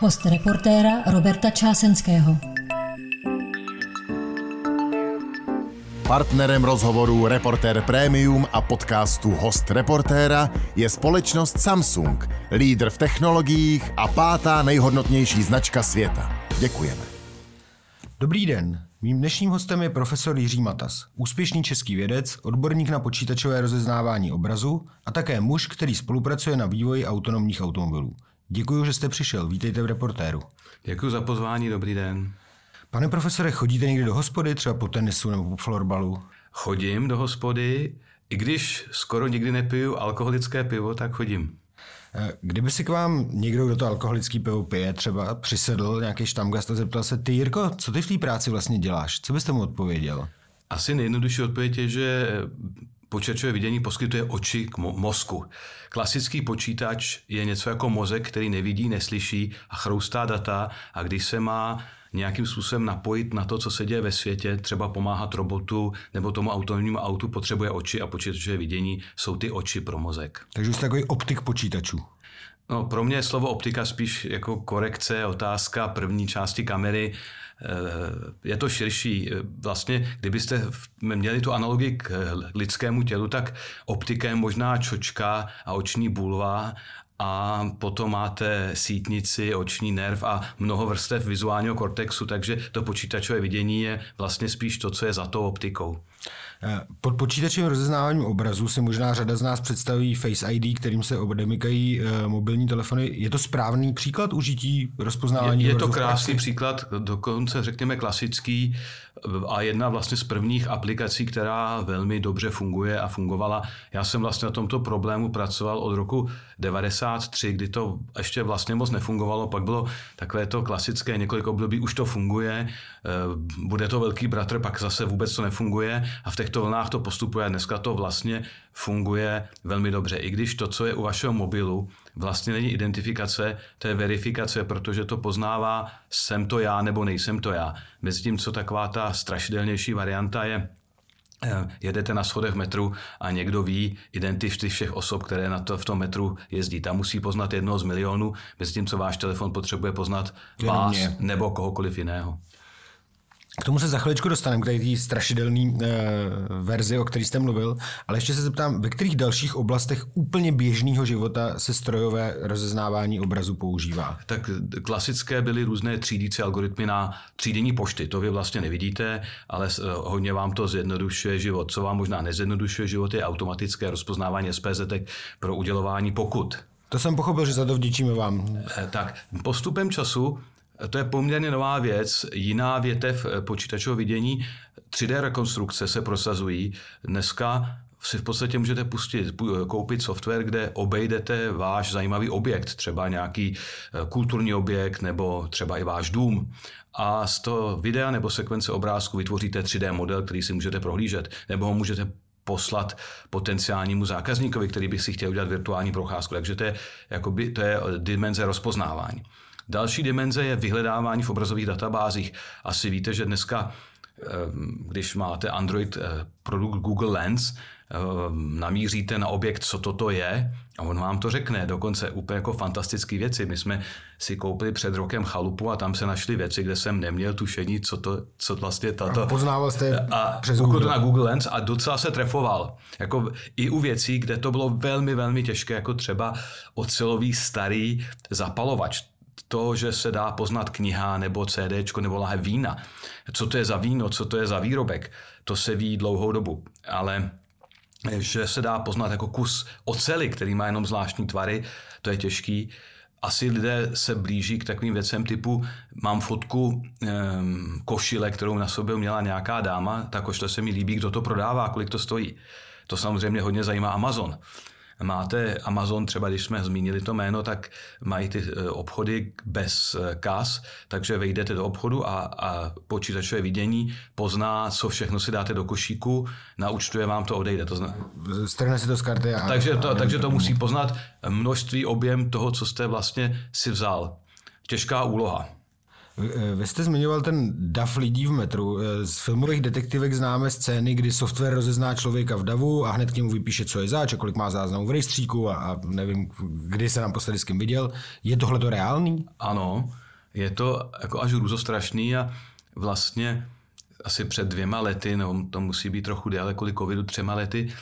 Host reportéra Roberta Čásenského. Partnerem rozhovoru Reportér Premium a podcastu Host Reportéra je společnost Samsung, lídr v technologiích a pátá nejhodnotnější značka světa. Děkujeme. Dobrý den. Mým dnešním hostem je profesor Jiří Matas, úspěšný český vědec, odborník na počítačové rozeznávání obrazu a také muž, který spolupracuje na vývoji autonomních automobilů. Děkuji, že jste přišel. Vítejte v reportéru. Děkuji za pozvání, dobrý den. Pane profesore, chodíte někdy do hospody, třeba po tenisu nebo po florbalu? Chodím do hospody, i když skoro nikdy nepiju alkoholické pivo, tak chodím. Eh, kdyby si k vám někdo, kdo to alkoholický pivo pije, třeba přisedl nějaký štamgast a zeptal se, ty Jirko, co ty v té práci vlastně děláš? Co byste mu odpověděl? Asi nejjednodušší odpověď je, že počítačové vidění poskytuje oči k mo- mozku. Klasický počítač je něco jako mozek, který nevidí, neslyší a chroustá data a když se má nějakým způsobem napojit na to, co se děje ve světě, třeba pomáhat robotu nebo tomu autonomnímu autu, potřebuje oči a počítačové vidění jsou ty oči pro mozek. Takže jste takový optik počítačů. No, pro mě je slovo optika spíš jako korekce, otázka první části kamery. Eh, je to širší. Vlastně, kdybyste měli tu analogii k lidskému tělu, tak optika je možná čočka a oční bulva a potom máte sítnici, oční nerv a mnoho vrstev vizuálního kortexu, takže to počítačové vidění je vlastně spíš to, co je za tou optikou. Eh, pod počítačovým rozeznáváním obrazu si možná řada z nás představí Face ID, kterým se odemykají eh, mobilní telefony. Je to správný příklad užití rozpoznávání Je, je to krásný příklad, dokonce řekněme klasický a jedna vlastně z prvních aplikací, která velmi dobře funguje a fungovala. Já jsem vlastně na tomto problému pracoval od roku 93, kdy to ještě vlastně moc nefungovalo, pak bylo takové to klasické několik období, už to funguje, eh, bude to velký bratr, pak zase vůbec to nefunguje a v těchto vlnách to postupuje. Dneska to vlastně funguje velmi dobře, i když to, co je u vašeho mobilu, vlastně není identifikace, to je verifikace, protože to poznává, jsem to já nebo nejsem to já. Mezi tím, co taková ta strašidelnější varianta je, eh, jedete na schodech metru a někdo ví identity všech osob, které na to, v tom metru jezdí. Tam musí poznat jednoho z milionů, mezi tím, co váš telefon potřebuje poznat Jenom vás mě. nebo kohokoliv jiného. K tomu se za chviličku dostaneme, k té strašidelné e, verzi, o které jste mluvil, ale ještě se zeptám, ve kterých dalších oblastech úplně běžného života se strojové rozeznávání obrazu používá? Tak klasické byly různé třídící algoritmy na třídění pošty. To vy vlastně nevidíte, ale eh, hodně vám to zjednodušuje život. Co vám možná nezjednodušuje život, je automatické rozpoznávání SPZ pro udělování pokut. To jsem pochopil, že za to vděčíme vám. E, tak postupem času to je poměrně nová věc. Jiná větev eh, počítačového vidění, 3D rekonstrukce se prosazují. Dneska si v podstatě můžete pustit, koupit software, kde obejdete váš zajímavý objekt, třeba nějaký eh, kulturní objekt nebo třeba i váš dům. A z toho videa nebo sekvence obrázku vytvoříte 3D model, který si můžete prohlížet, nebo ho můžete poslat potenciálnímu zákazníkovi, který by si chtěl udělat virtuální procházku. Takže to je, jakoby, to je dimenze rozpoznávání. Další dimenze je vyhledávání v obrazových databázích. Asi víte, že dneska, eh, když máte Android eh, produkt Google Lens, eh, namíříte na objekt, co toto je, a on vám to řekne, dokonce úplně jako fantastické věci. My jsme si koupili před rokem chalupu a tam se našly věci, kde jsem neměl tušení, co to, co vlastně tato... A poznával jste a přes Google. to na Google Lens a docela se trefoval. Jako i u věcí, kde to bylo velmi, velmi těžké, jako třeba ocelový starý zapalovač to, že se dá poznat kniha nebo CD nebo lahev vína. Co to je za víno, co to je za výrobek, to se ví dlouhou dobu. Ale že se dá poznat jako kus ocely, který má jenom zvláštní tvary, to je těžký. Asi lidé se blíží k takovým věcem typu, mám fotku um, košile, kterou na sobě měla nějaká dáma, ta košile se mi líbí, kdo to prodává, kolik to stojí. To samozřejmě hodně zajímá Amazon máte Amazon, třeba když jsme zmínili to jméno, tak mají ty eh, obchody bez eh, kas, takže vejdete do obchodu a, a počítačové vidění pozná, co všechno si dáte do košíku, naučtuje vám to, odejde. To zna... Strhne si to z karty. A, takže to, a takže to musí poznat množství, objem toho, co jste vlastně si vzal. Těžká úloha. Eh, vy jste zmiňoval ten dav lidí v metru. Eh, z filmových detektivek známe scény, kdy software rozezná člověka v davu a hned k němu vypíše, co je zač a kolik má záznamů v rejstříku a, a nevím, kdy se nám posledně s kým viděl. Je tohle to reálný? Ano, je to jako až růzostrašný a vlastně asi před dvěma lety, no to musí být trochu déle kvůli covidu, třema lety,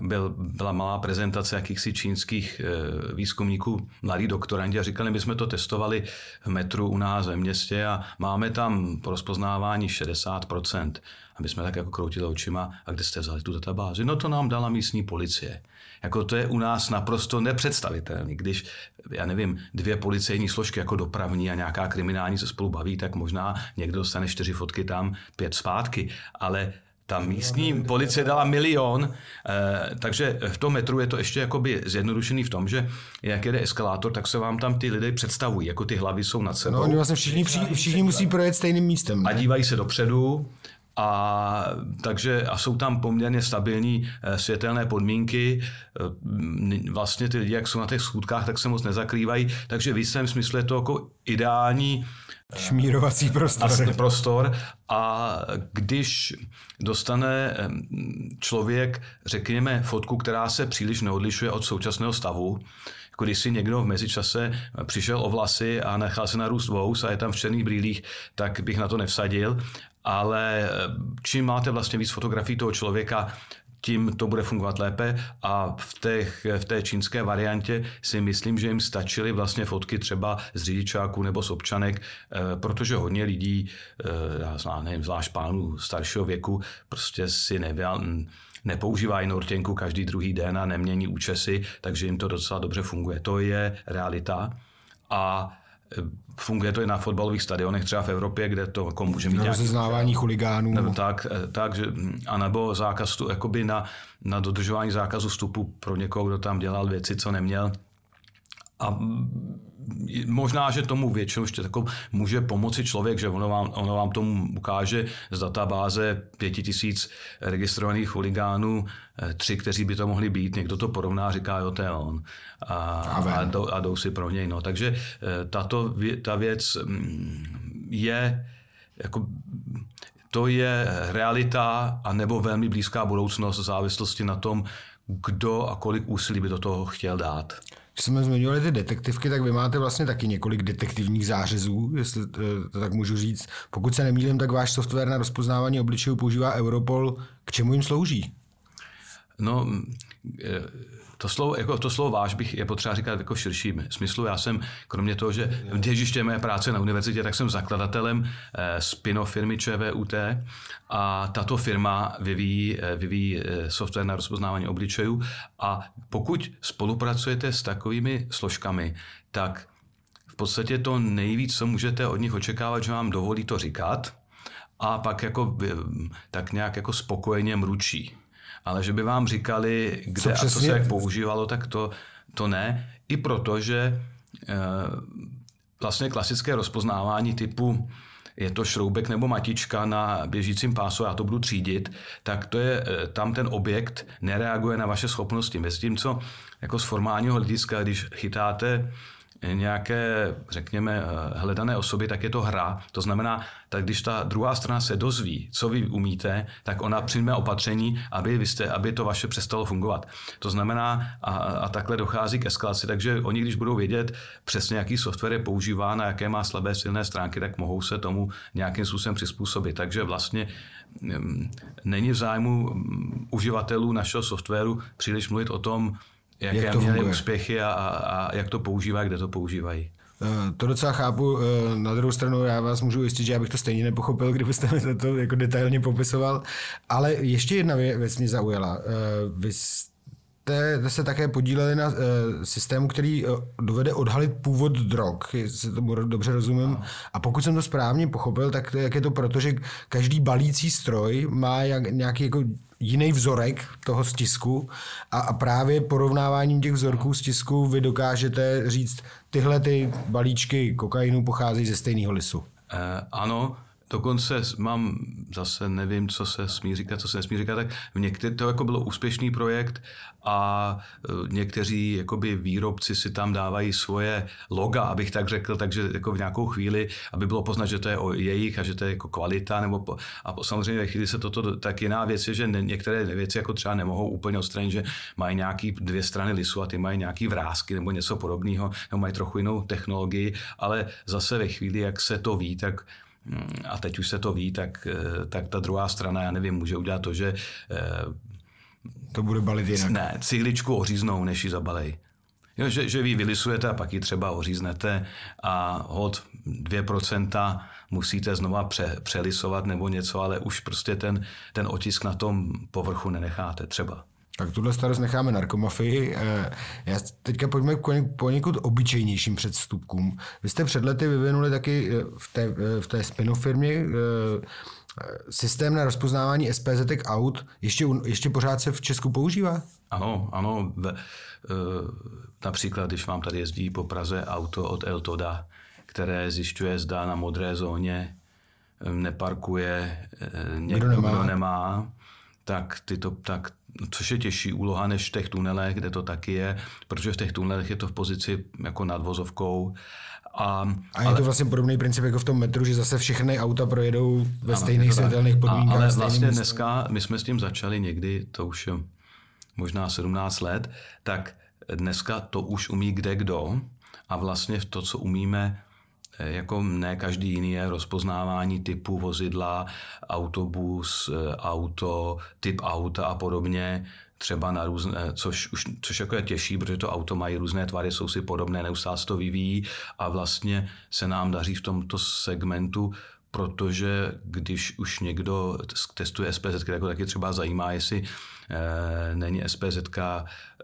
byl, byla malá prezentace jakýchsi čínských e, výzkumníků, mladí doktoranti a říkali, my jsme to testovali v metru u nás ve městě a máme tam po rozpoznávání 60%. A my jsme tak jako kroutili očima, a kde jste vzali tu databázi? No to nám dala místní policie. Jako to je u nás naprosto nepředstavitelné. Když, já nevím, dvě policejní složky jako dopravní a nějaká kriminální se spolu baví, tak možná někdo dostane čtyři fotky tam, pět zpátky. Ale ta místní policie dala milion, eh, takže v tom metru je to ještě jakoby zjednodušený v tom, že jak jede eskalátor, tak se vám tam ty lidé představují, jako ty hlavy jsou nad sebou. No, oni vlastně všichni, všichni, všichni musí projet stejným místem. Ne? A dívají se dopředu, a takže a jsou tam poměrně stabilní eh, světelné podmínky. Eh, vlastně ty lidi, jak jsou na těch schůdkách, tak se moc nezakrývají, takže v jistém smyslu je to jako ideální Šmírovací prostor. prostor a když dostane člověk, řekněme, fotku, která se příliš neodlišuje od současného stavu, jako když si někdo v mezičase přišel o vlasy a nechal se narůst vous a je tam v černých brýlích, tak bych na to nevsadil. Ale čím máte vlastně víc fotografií toho člověka, tím to bude fungovat lépe a v, těch, v té čínské variantě si myslím, že jim stačily vlastně fotky třeba z řidičáků nebo z občanek, eh, protože hodně lidí, eh, já nevím, zvlášť pánů staršího věku, prostě si nevěl, nepoužívají nortěnku každý druhý den a nemění účesy, takže jim to docela dobře funguje. To je realita. A Funguje to i na fotbalových stadionech, třeba v Evropě, kde to jako může mít. Rozeznávání chuligánů. Nebo tak, eh, tak že, anebo zákaz, jakoby na, na dodržování zákazu vstupu pro někoho, kdo tam dělal věci, co neměl. A možná, že tomu většinou ještě tako může pomoci člověk, že ono vám, ono vám tomu ukáže z databáze pěti tisíc registrovaných huligánů, eh, tři, kteří by to mohli být, někdo to porovná, říká, jo, to je on. A, a, jdou, a jdou si pro něj. No. Takže eh, tato ta věc mm, je jako to je realita a nebo velmi blízká budoucnost v závislosti na tom, kdo a kolik úsilí by do toho chtěl dát. Když jsme zmiňovali ty detektivky, tak vy máte vlastně taky několik detektivních zářezů, jestli eh, to tak můžu říct. Pokud se nemýlím, tak váš software na rozpoznávání obličejů používá Europol. K čemu jim slouží? No, eh, to slovo, jako to slovo váš bych je potřeba říkat jako v širším smyslu. Já jsem, kromě toho, že těžiště mé práce na univerzitě, tak jsem zakladatelem eh, spin firmy ČVUT a tato firma vyvíjí, eh, vyvíjí eh, software na rozpoznávání obličejů. A pokud spolupracujete s takovými složkami, tak v podstatě to nejvíc, co můžete od nich očekávat, že vám dovolí to říkat a pak jako, tak nějak jako spokojeně mručí ale že by vám říkali, kde co a co se jak používalo, tak to, to ne. I proto, že e, vlastně klasické rozpoznávání typu je to šroubek nebo matička na běžícím pásu, já to budu třídit, tak to je, eh, tam ten objekt nereaguje na vaše schopnosti. Mezi tím, co jako z formálního hlediska, když chytáte nějaké, řekněme, eh, hledané osoby, tak je to hra. To znamená, tak když ta druhá strana se dozví, co vy umíte, tak ona přijme opatření, aby, vy jste, aby to vaše přestalo fungovat. To znamená, a, a takhle dochází k eskalaci, takže oni, když budou vědět přesně, jaký software je používán a jaké má slabé silné stránky, tak mohou se tomu nějakým způsobem přizpůsobit. Takže vlastně mm, není v zájmu mm, uživatelů našeho softwaru příliš mluvit o tom, jaké jak to měly funguje. úspěchy a, a, a jak to používají, kde to používají. Eh, to docela chápu. Eh, na druhou stranu já vás můžu ujistit, že já bych to stejně nepochopil, kdybyste mi to jako detailně popisoval. Ale ještě jedna věc mě zaujala. Eh, vy jste se také podíleli na systému, který dovede odhalit původ drog, jestli to dobře rozumím. A pokud jsem to správně pochopil, tak jak je to proto, že každý balící stroj má nějaký jako jiný vzorek toho stisku a, a právě porovnáváním těch vzorků stisku vy dokážete říct, tyhle ty balíčky kokainu pocházejí ze stejného lisu. Eh, ano, Dokonce mám zase nevím, co se smí říkat, co se nesmí říkat, tak v některý, to jako bylo úspěšný projekt a e, někteří jakoby výrobci si tam dávají svoje loga, abych tak řekl, takže jako v nějakou chvíli, aby bylo poznat, že to je o jejich a že to je jako kvalita, nebo po, a samozřejmě ve chvíli se toto, tak jiná věc je, že ne, některé věci jako třeba nemohou úplně odstranit, že mají nějaký dvě strany lisu a ty mají nějaký vrázky nebo něco podobného, nebo mají trochu jinou technologii, ale zase ve chvíli, jak se to ví, tak a teď už se to ví, tak, e, tak ta druhá strana, já nevím, může udělat to, že e, to bude balit jinak. Ne, cihličku oříznou, než ji zabalej. Jo, že, že vy vylisujete a pak ji třeba oříznete a hod 2% musíte znova pře, přelisovat nebo něco, ale už prostě ten, ten otisk na tom povrchu nenecháte třeba. Tak tuhle starost necháme narkomafii. Eh, já teďka pojďme k poněkud obyčejnějším předstupkům. Vy jste před lety vyvinuli taky eh, v té, eh, v té spin-off firmě systém na rozpoznávání SPZ aut. Ještě, ještě pořád se v Česku používá? Ano, ano. Například, když vám tady jezdí po Praze auto od Eltoda, které zjišťuje, zda na modré zóně neparkuje někdo, nemá. kdo nemá, tak, ty to, tak což je těžší úloha než v těch tunelech, kde to taky je, protože v těch tunelech je to v pozici jako nad vozovkou. A, a je ale, to vlastně podobný princip jako v tom metru, že zase všechny auta projedou ve ano, stejných světelných podmínkách. ale vlastně místě. dneska, my jsme s tím začali někdy, to už je možná 17 let, tak dneska to už umí kde kdo a vlastně v to, co umíme jako ne každý jiný je rozpoznávání typu vozidla, autobus, eh, auto, typ auta a podobně, třeba na různé, což, už, což jako je těžší, protože to auto mají různé tvary, jsou si podobné, neustále to vyvíjí a vlastně se nám daří v tomto segmentu protože když už někdo testuje SPZ, jako taky třeba zajímá, jestli e, není SPZ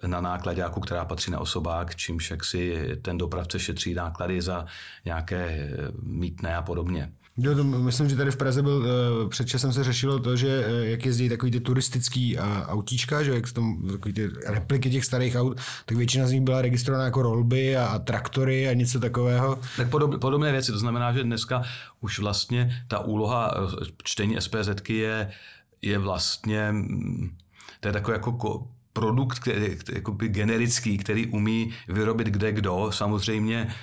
na nákladňáku, která patří na osobák, čímž jak si ten dopravce šetří náklady za nějaké eh, mítné a podobně. Jo, to myslím, že tady v Praze byl, uh, před časem se řešilo to, že uh, jak jezdí takový ty turistický autíčka, že jak tom, takový ty repliky těch starých aut, tak většina z nich byla registrovaná jako rolby a, a traktory a něco takového. Tak podob, podobné věci, to znamená, že dneska už vlastně ta úloha čtení SPZ je, je vlastně, mm, to je takový jako produkt, který, jako generický, který umí vyrobit kde kdo. Samozřejmě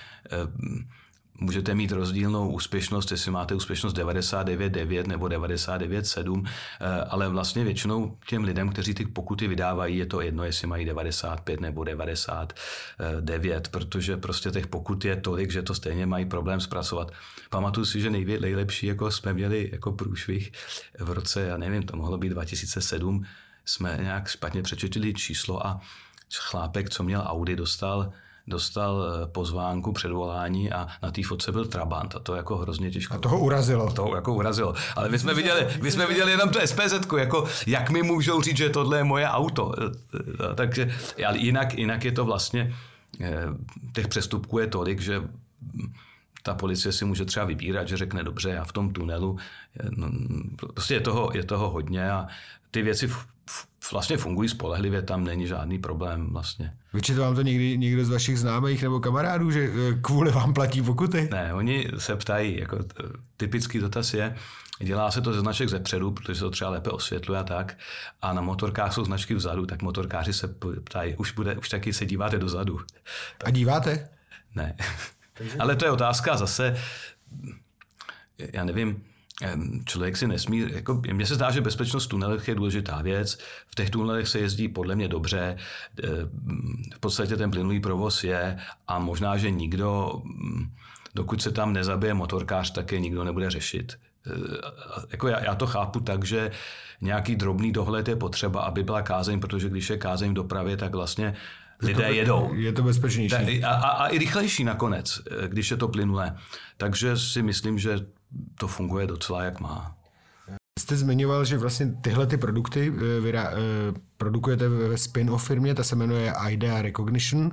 můžete mít rozdílnou úspěšnost, jestli máte úspěšnost 99,9 nebo 99,7, eh, ale vlastně většinou těm lidem, kteří ty pokuty vydávají, je to jedno, jestli mají 95 nebo 99, protože prostě těch pokut je tolik, že to stejně mají problém zpracovat. Pamatuju si, že nejlepší jako jsme měli jako průšvih v roce, já nevím, to mohlo být 2007, jsme nějak špatně přečetli číslo a chlápek, co měl Audi, dostal dostal eh, pozvánku předvolání a na té fotce byl Trabant a to jako hrozně těžko. A toho urazilo. To jako urazilo. Ale my jsme viděli, my jsme viděli jenom to SPZ, jako jak mi můžou říct, že tohle je moje auto. Eh, eh, takže ale jinak, jinak je to vlastně, těch přestupků je tolik, že ta policie si může třeba vybírat, že řekne dobře, já v tom tunelu, no, prostě je toho, je toho hodně a ty věci vlastně fungují spolehlivě, tam není žádný problém vlastně. Vyčetl vám to někdy někdo z vašich známých nebo kamarádů, že eh, kvůli vám platí pokuty? Ne, oni se ptají, jako typický dotaz je, dělá se to ze značek zepředu, protože se to třeba lépe osvětluje a tak, a na motorkách jsou značky vzadu, tak motorkáři se ptají, už, bude, už taky se díváte dozadu. A díváte? Ne. Ale to je otázka zase, já nevím, člověk si nesmí, jako, mně se zdá, že bezpečnost v tunelech je důležitá věc. V těch tunelech se jezdí podle mě dobře. V podstatě ten plynulý provoz je a možná, že nikdo, dokud se tam nezabije motorkář, tak je nikdo nebude řešit. E, jako já, já to chápu tak, že nějaký drobný dohled je potřeba, aby byla kázeň, protože když je kázeň v dopravě, tak vlastně lidé je to, jedou. Je to bezpečnější. A, a, a i rychlejší nakonec, e, když je to plynulé. Takže si myslím, že to funguje docela jak má. Jste zmiňoval, že vlastně tyhle ty produkty eh, vyrá, eh, produkujete ve spin-off firmě, ta se jmenuje IDEA Recognition.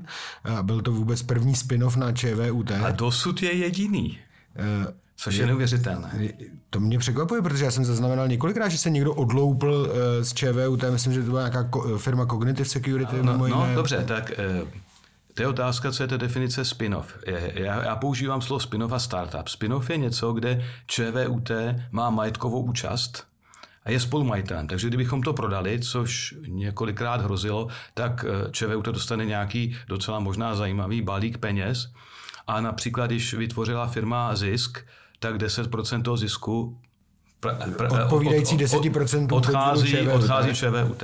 Byl to vůbec první spin-off na ČVUT. A dosud je jediný. Uh, Což je, je neuvěřitelné. To mě překvapuje, protože já jsem zaznamenal několikrát, že se někdo odloupl z ČVUT, myslím, že to byla nějaká firma Cognitive Security. No, no dobře, tak To je otázka, co je to definice spin-off. Já, já používám slovo spin-off a startup. Spin-off je něco, kde ČVUT má majetkovou účast a je spolumajitelem. Takže kdybychom to prodali, což několikrát hrozilo, tak eh, ČVUT dostane nějaký docela možná zajímavý balík peněz. A například, když vytvořila firma zisk, tak 10% toho zisku Odpovídající 10% odchází, ČVUT. odchází ČVUT.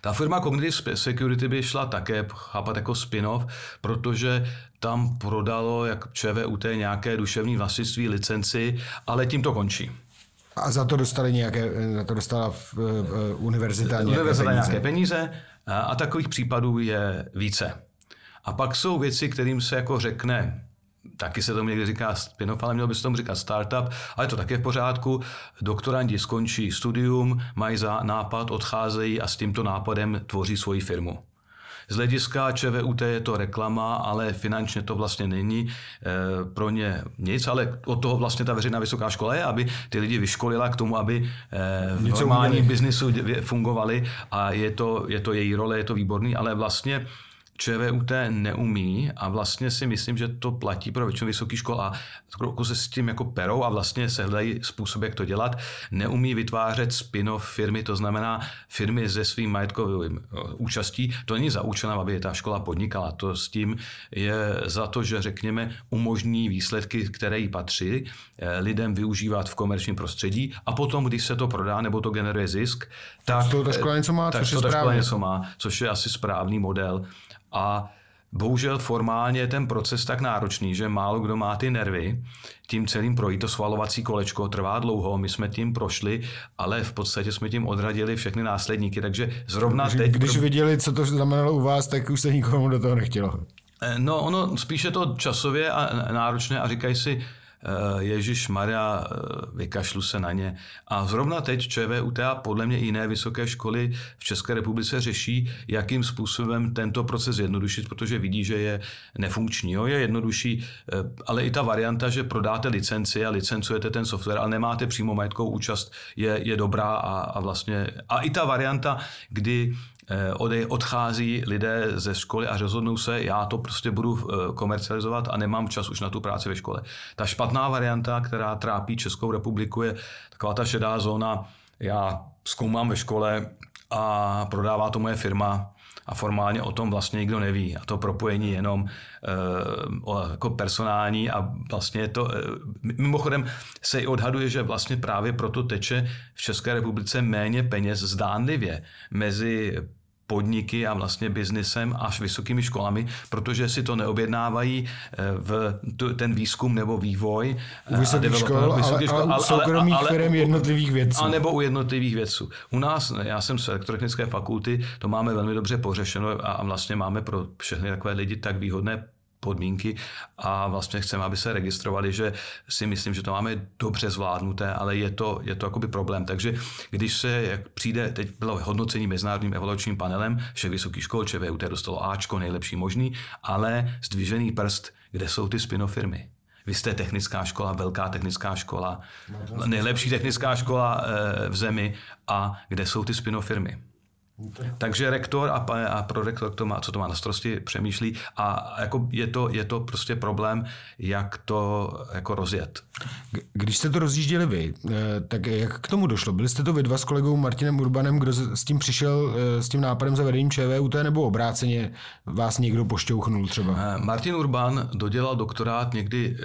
Ta firma Cognitive Security by šla také chápat jako spin-off, protože tam prodalo jak ČVUT nějaké duševní vlastnictví, licenci, ale tím to končí. A za to dostali nějaké, za to dostala v, v, univerzita nějaké Univerzita peníze. nějaké peníze a, a takových případů je více. A pak jsou věci, kterým se jako řekne, taky se tomu někdy říká spin-off, ale měl by se tomu říkat startup, ale to také v pořádku. Doktorandi skončí studium, mají za nápad, odcházejí a s tímto nápadem tvoří svoji firmu. Z hlediska ČVUT je to reklama, ale finančně to vlastně není e, pro ně nic, ale od toho vlastně ta veřejná vysoká škola je, aby ty lidi vyškolila k tomu, aby e, v Něco normálním biznisu fungovali a je to, je to její role, je to výborný, ale vlastně ČVUT neumí a vlastně si myslím, že to platí pro většinu vysokých škol a trochu se s tím jako perou a vlastně se hledají způsob, jak to dělat. Neumí vytvářet spin-off firmy, to znamená firmy se svým majetkovým eh, účastí. To není za účelem, aby ta škola podnikala. To s tím je za to, že řekněme umožní výsledky, které jí patří, eh, lidem využívat v komerčním prostředí a potom, když se to prodá nebo to generuje zisk, tak, toho ta škola něco má, tak což z je ta škola něco má, což je asi správný model. A bohužel formálně je ten proces tak náročný, že málo kdo má ty nervy tím celým projít. To svalovací kolečko trvá dlouho, my jsme tím prošli, ale v podstatě jsme tím odradili všechny následníky, takže zrovna teď... Když viděli, co to znamenalo u vás, tak už se nikomu do toho nechtělo. No, ono spíše to časově a náročné a říkají si, eh, Ježíš Maria, vykašlu se na ně. A zrovna teď ČVUT a podle mě jiné vysoké školy v České republice řeší, jakým způsobem tento proces zjednodušit, protože vidí, že je nefunkční. Jo? Je jednodušší, eh, ale i ta varianta, že prodáte licenci a licencujete ten software, ale nemáte přímo majetkovou účast, je, je dobrá a, a vlastně... A i ta varianta, kdy eh, ode- odchází lidé ze školy a rozhodnou se, já to prostě budu eh, komercializovat a nemám čas už na tu práci ve škole. Ta špatná varianta, která trápí Českou republiku, je taková ta šedá zóna, já zkoumám ve škole a prodává to moje firma a formálně o tom vlastně nikdo neví. A to propojení jenom e, jako personální a vlastně to, e, mimochodem se i odhaduje, že vlastně právě proto teče v České republice méně peněz zdánlivě mezi podniky a vlastně biznesem až vysokými školami, protože si to neobjednávají v ten výzkum nebo vývoj. U vysokých škol, vysokých ale, škol, ale, u soukromých ale, firm jednotlivých vědců. A nebo u jednotlivých vědců. U nás, já jsem z elektrotechnické fakulty, to máme velmi dobře pořešeno a vlastně máme pro všechny takové lidi tak výhodné podmínky a vlastně chceme, aby se registrovali, že si myslím, že to máme dobře zvládnuté, ale je to, je to jakoby problém. Takže když se jak přijde, teď bylo hodnocení mezinárodním evaluačním panelem všech vysokých škol, ČVUT dostalo Ačko, nejlepší možný, ale zdvižený prst, kde jsou ty spin firmy. Vy jste technická škola, velká technická škola, nejlepší technická škola v zemi a kde jsou ty spin firmy. Takže rektor a, a prorektor, to má, co to má na starosti, přemýšlí a jako je, to, je to prostě problém, jak to jako rozjet. Když jste to rozjížděli vy, tak jak k tomu došlo? Byli jste to vy dva s kolegou Martinem Urbanem, kdo s tím přišel, s tím nápadem zavedením ČVUT, nebo obráceně vás někdo pošťouchnul třeba? Martin Urban dodělal doktorát někdy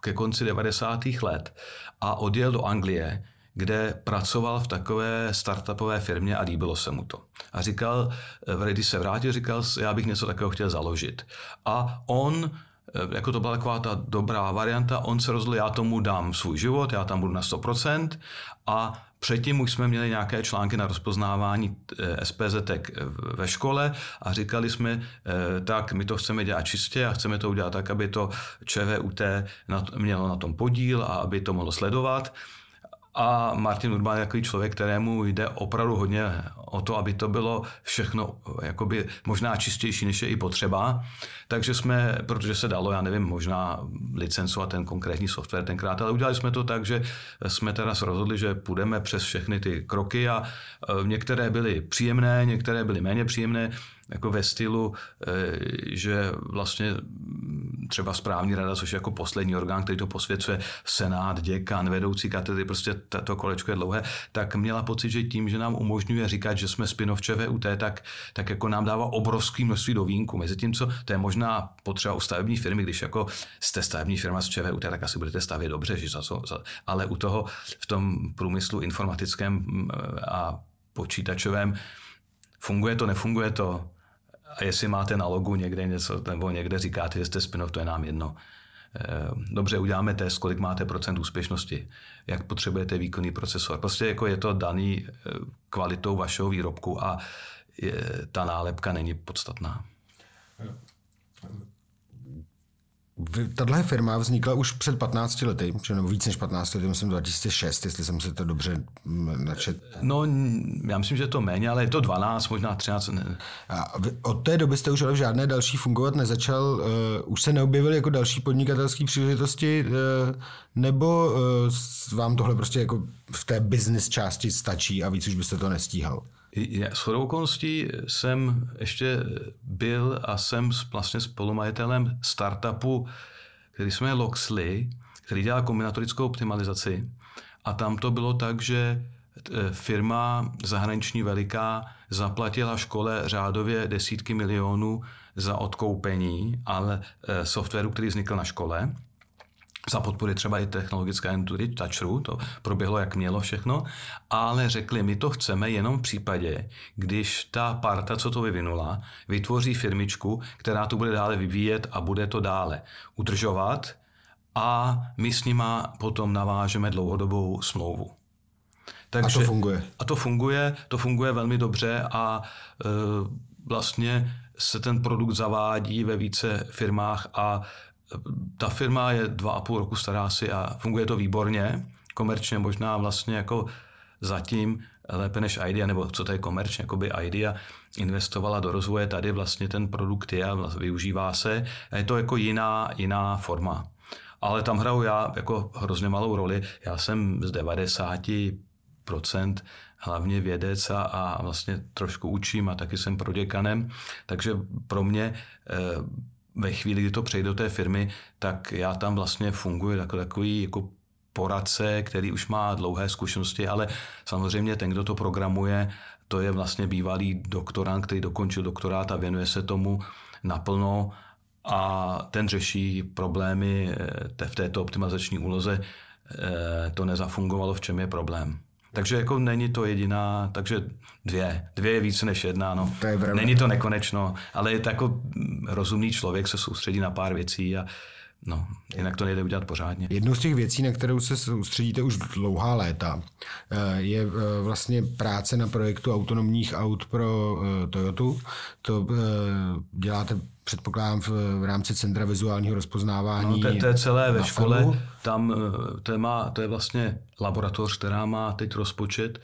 ke konci 90. let a odjel do Anglie, kde pracoval v takové startupové firmě a líbilo se mu to. A říkal, když se vrátil, říkal, já bych něco takového chtěl založit. A on jako to byla taková ta dobrá varianta, on se rozhodl, já tomu dám svůj život, já tam budu na 100% a Předtím už jsme měli nějaké články na rozpoznávání SPZ ve škole a říkali jsme, tak my to chceme dělat čistě a chceme to udělat tak, aby to ČVUT mělo na tom podíl a aby to mohlo sledovat. A Martin Urban je takový člověk, kterému jde opravdu hodně o to, aby to bylo všechno jakoby možná čistější, než je i potřeba. Takže jsme, protože se dalo, já nevím, možná licencovat ten konkrétní software tenkrát, ale udělali jsme to tak, že jsme teda rozhodli, že půjdeme přes všechny ty kroky a některé byly příjemné, některé byly méně příjemné. Jako ve stylu, že vlastně třeba správní rada, což je jako poslední orgán, který to posvěcuje, senát, děkan, vedoucí katedry, prostě to kolečko je dlouhé, tak měla pocit, že tím, že nám umožňuje říkat, že jsme spin-off ČVUT, tak, tak jako nám dává obrovské množství do vínku. Mezi tím, co to je možná potřeba u stavební firmy, když jako jste stavební firma z ČVUT, tak asi budete stavět dobře, že za, za, ale u toho v tom průmyslu informatickém mm, a počítačovém funguje to, nefunguje to, a jestli máte na logu někde něco, nebo někde říkáte, že jste spin to je nám jedno. Eh, dobře, uděláme test, kolik máte procent úspěšnosti, jak potřebujete výkonný procesor. Prostě jako je to daný eh, kvalitou vašeho výrobku a ta nálepka není podstatná. Tahle firma vznikla už před 15 lety, nebo víc než 15 lety, myslím 2006, jestli jsem se to dobře načet. No, já myslím, že to méně, ale je to 12, možná 13. Ne. A od té doby jste už ale v žádné další fungovat nezačal, uh, už se neobjevily jako další podnikatelské příležitosti, uh, nebo uh, vám tohle prostě jako v té business části stačí a víc už byste to nestíhal? S chodou okolností jsem ještě byl a jsem vlastně spolumajitelem startupu, který jmenuje Loxley, který dělá kombinatorickou optimalizaci. A tam to bylo tak, že e, firma zahraniční veliká zaplatila škole řádově desítky milionů za odkoupení ale e, softwaru, který vznikl na škole za podpory třeba i technologické agentury Touchru, to proběhlo jak mělo všechno, ale řekli, my to chceme jenom v případě, když ta parta, co to vyvinula, vytvoří firmičku, která to bude dále vyvíjet a bude to dále udržovat a my s nima potom navážeme dlouhodobou smlouvu. Takže, a to funguje. A to funguje, to funguje velmi dobře a e, vlastně se ten produkt zavádí ve více firmách a ta firma je dva a půl roku stará si a funguje to výborně. Komerčně možná vlastně jako zatím lépe než Idea, nebo co to je komerčně, jako by Idea investovala do rozvoje, tady vlastně ten produkt je a využívá se. A je to jako jiná, jiná forma. Ale tam hraju já jako hrozně malou roli. Já jsem z 90 procent hlavně vědec a, a vlastně trošku učím a taky jsem proděkanem, takže pro mě eh, ve chvíli, kdy to přejde do té firmy, tak já tam vlastně funguji jako takový jako poradce, který už má dlouhé zkušenosti, ale samozřejmě ten, kdo to programuje, to je vlastně bývalý doktorant, který dokončil doktorát a věnuje se tomu naplno a ten řeší problémy eh, v této optimalizační úloze. Eh, to nezafungovalo, v čem je problém. Takže jako není to jediná, takže dvě. Dvě je více než jedna, no. To je není to nekonečno, ale je to jako rozumný člověk se soustředí na pár věcí a No, jinak to nejde udělat pořádně. Jednou z těch věcí, na kterou se soustředíte už dlouhá léta, eh, je eh, vlastně práce na projektu autonomních aut pro eh, Toyotu. To děláte, předpokládám, v rámci Centra vizuálního rozpoznávání. No, to, to je celé ve škole. Tam to je, má, to je vlastně laboratoř, která má teď rozpočet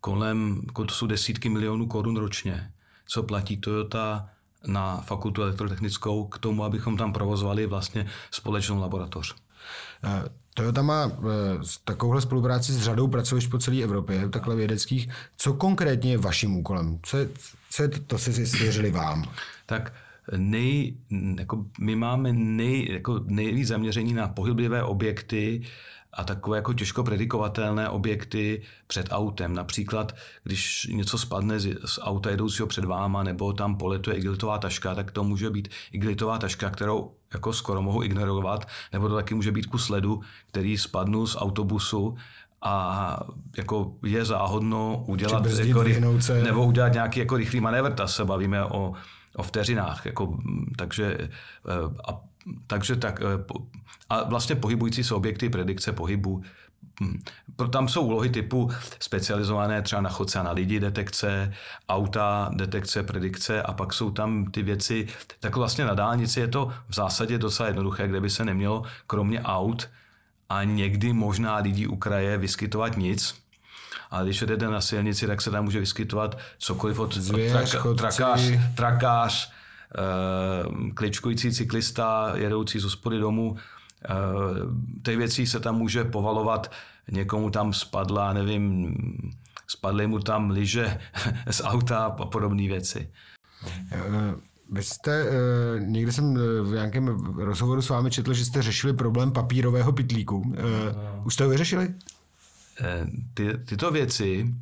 kolem, to jsou desítky milionů korun ročně, co platí Toyota na fakultu elektrotechnickou k tomu, abychom tam provozovali vlastně společnou laboratoř. Toyota má eh, takovouhle spolupráci s řadou pracovišť po celé Evropě, takhle vědeckých. Co konkrétně je vaším úkolem? Co je, co je to, to si svěřili vám? Tak nej, jako my máme nej, jako nejvíc zaměření na pohyblivé objekty, a takové jako těžko predikovatelné objekty před autem. Například, když něco spadne z, z auta jedoucího před váma, nebo tam poletuje igelitová taška, tak to může být igelitová taška, kterou jako skoro mohu ignorovat, nebo to taky může být kus ledu, který spadnu z autobusu a jako je záhodno udělat jako, nebo udělat nějaký jako rychlý manévr, ta se bavíme o, o vteřinách. Jako, takže eh, a takže tak, eh, a vlastně pohybující se objekty, predikce pohybu, hm, tam jsou úlohy typu specializované třeba na chodce a na lidi detekce, auta, detekce, predikce a pak jsou tam ty věci, tak vlastně na dálnici je to v zásadě docela jednoduché, kde by se nemělo kromě aut a někdy možná lidí u kraje vyskytovat nic, ale když jdete na silnici, tak se tam může vyskytovat cokoliv od, Zvěř, od trakář, trakář, Eh, kličkující cyklista jedoucí z hospody domů. Eh, ty věcí se tam může povalovat, někomu tam spadla, nevím, spadly mu tam lyže z auta a podobné věci. Vy jste, někde jsem v nějakém rozhovoru s vámi četl, že jste řešili problém papírového pitlíku. Už jste ho vyřešili? Ty, tyto věci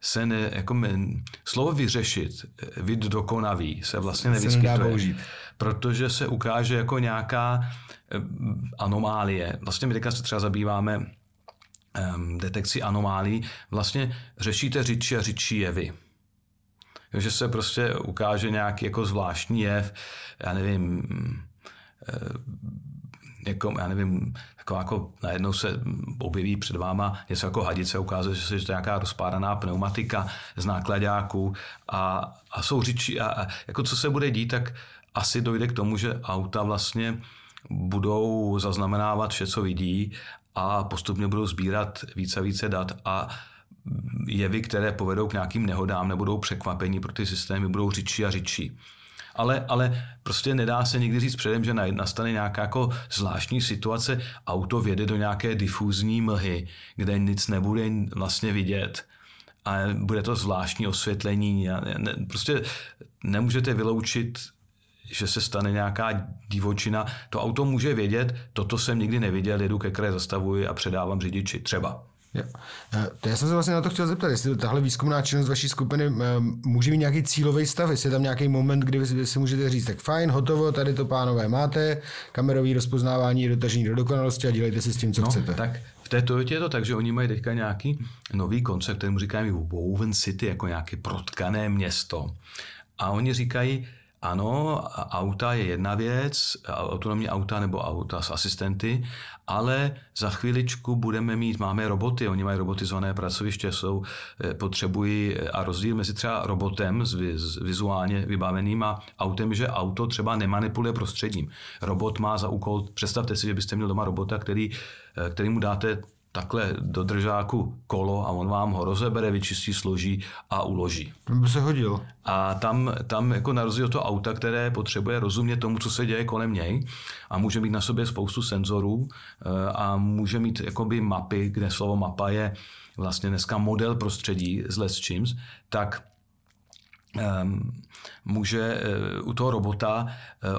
se ne, jako my, slovo vyřešit, vid dokonavý, se vlastně nevyskytuje. Protože se ukáže jako nějaká anomálie. Vlastně my teďka se třeba zabýváme um, detekci anomálí. Vlastně řešíte řidčí a řidčí jevy. že se prostě ukáže nějaký jako zvláštní jev, já nevím, jako, já nevím, jako, jako najednou se objeví před váma něco jako hadice, ukáže se, že to je nějaká rozpáraná pneumatika z nákladáků a, a jsou řičí a, a jako co se bude dít, tak asi dojde k tomu, že auta vlastně budou zaznamenávat vše, co vidí a postupně budou sbírat více a více dat a jevy, které povedou k nějakým nehodám, nebudou překvapení pro ty systémy, budou řičí a řičí. Ale, ale prostě nedá se nikdy říct předem, že nastane nějaká jako zvláštní situace, auto vjede do nějaké difuzní mlhy, kde nic nebude vlastně vidět a bude to zvláštní osvětlení. Prostě nemůžete vyloučit že se stane nějaká divočina. To auto může vědět, toto jsem nikdy neviděl, jedu ke kraje, zastavuji a předávám řidiči. Třeba. Jo. Eh, to já jsem se vlastně na to chtěl zeptat, jestli tahle výzkumná činnost vaší skupiny eh, může mít nějaký cílový stav, jestli je tam nějaký moment, kdy vy si můžete říct, tak fajn, hotovo, tady to pánové máte, kamerový rozpoznávání, dotažení do dokonalosti a dělejte si s tím, co no, chcete. Tak v té Toyotě je to tak, že oni mají teďka nějaký nový koncept, kterému říkají Woven City, jako nějaké protkané město. A oni říkají, ano, auta je jedna věc, autonomní auta nebo auta s asistenty, ale za chviličku budeme mít, máme roboty, oni mají robotizované pracoviště, jsou, eh, potřebují, a rozdíl mezi třeba robotem s, s vizuálně vybaveným a autem, že auto třeba nemanipuluje prostředím. Robot má za úkol, představte si, že byste měl doma robota, který, eh, který mu dáte takhle do držáku kolo a on vám ho rozebere, vyčistí, složí a uloží. To by se hodil. A tam, tam jako na rozdíl to auta, které potřebuje rozumět tomu, co se děje kolem něj a může mít na sobě spoustu senzorů eh, a může mít jakoby mapy, kde slovo mapa je vlastně dneska model prostředí s Les Chims, tak může uh, u toho robota, uh,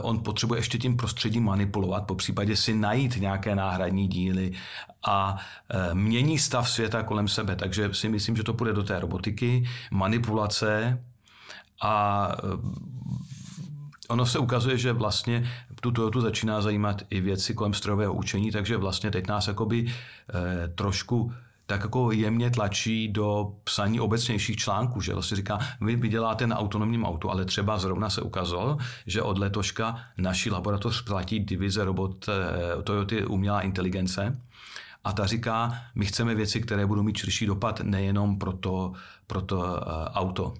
on potřebuje ještě tím prostředím manipulovat, po případě si najít nějaké náhradní díly a uh, mění stav světa kolem sebe. Takže si myslím, že to půjde do té robotiky, manipulace a ono se ukazuje, že vlastně tu Toyotu začíná zajímat i věci kolem strojového učení, takže vlastně teď nás jakoby trošku tak jako jemně tlačí do psaní obecnějších článků, že vlastně říká, vy vyděláte na autonomním autu, ale třeba zrovna se ukázalo, že od letoška naší laboratoř platí divize robot eh, Toyota umělá inteligence, a ta říká, my chceme věci, které budou mít širší dopad nejenom pro to, pro to uh, auto.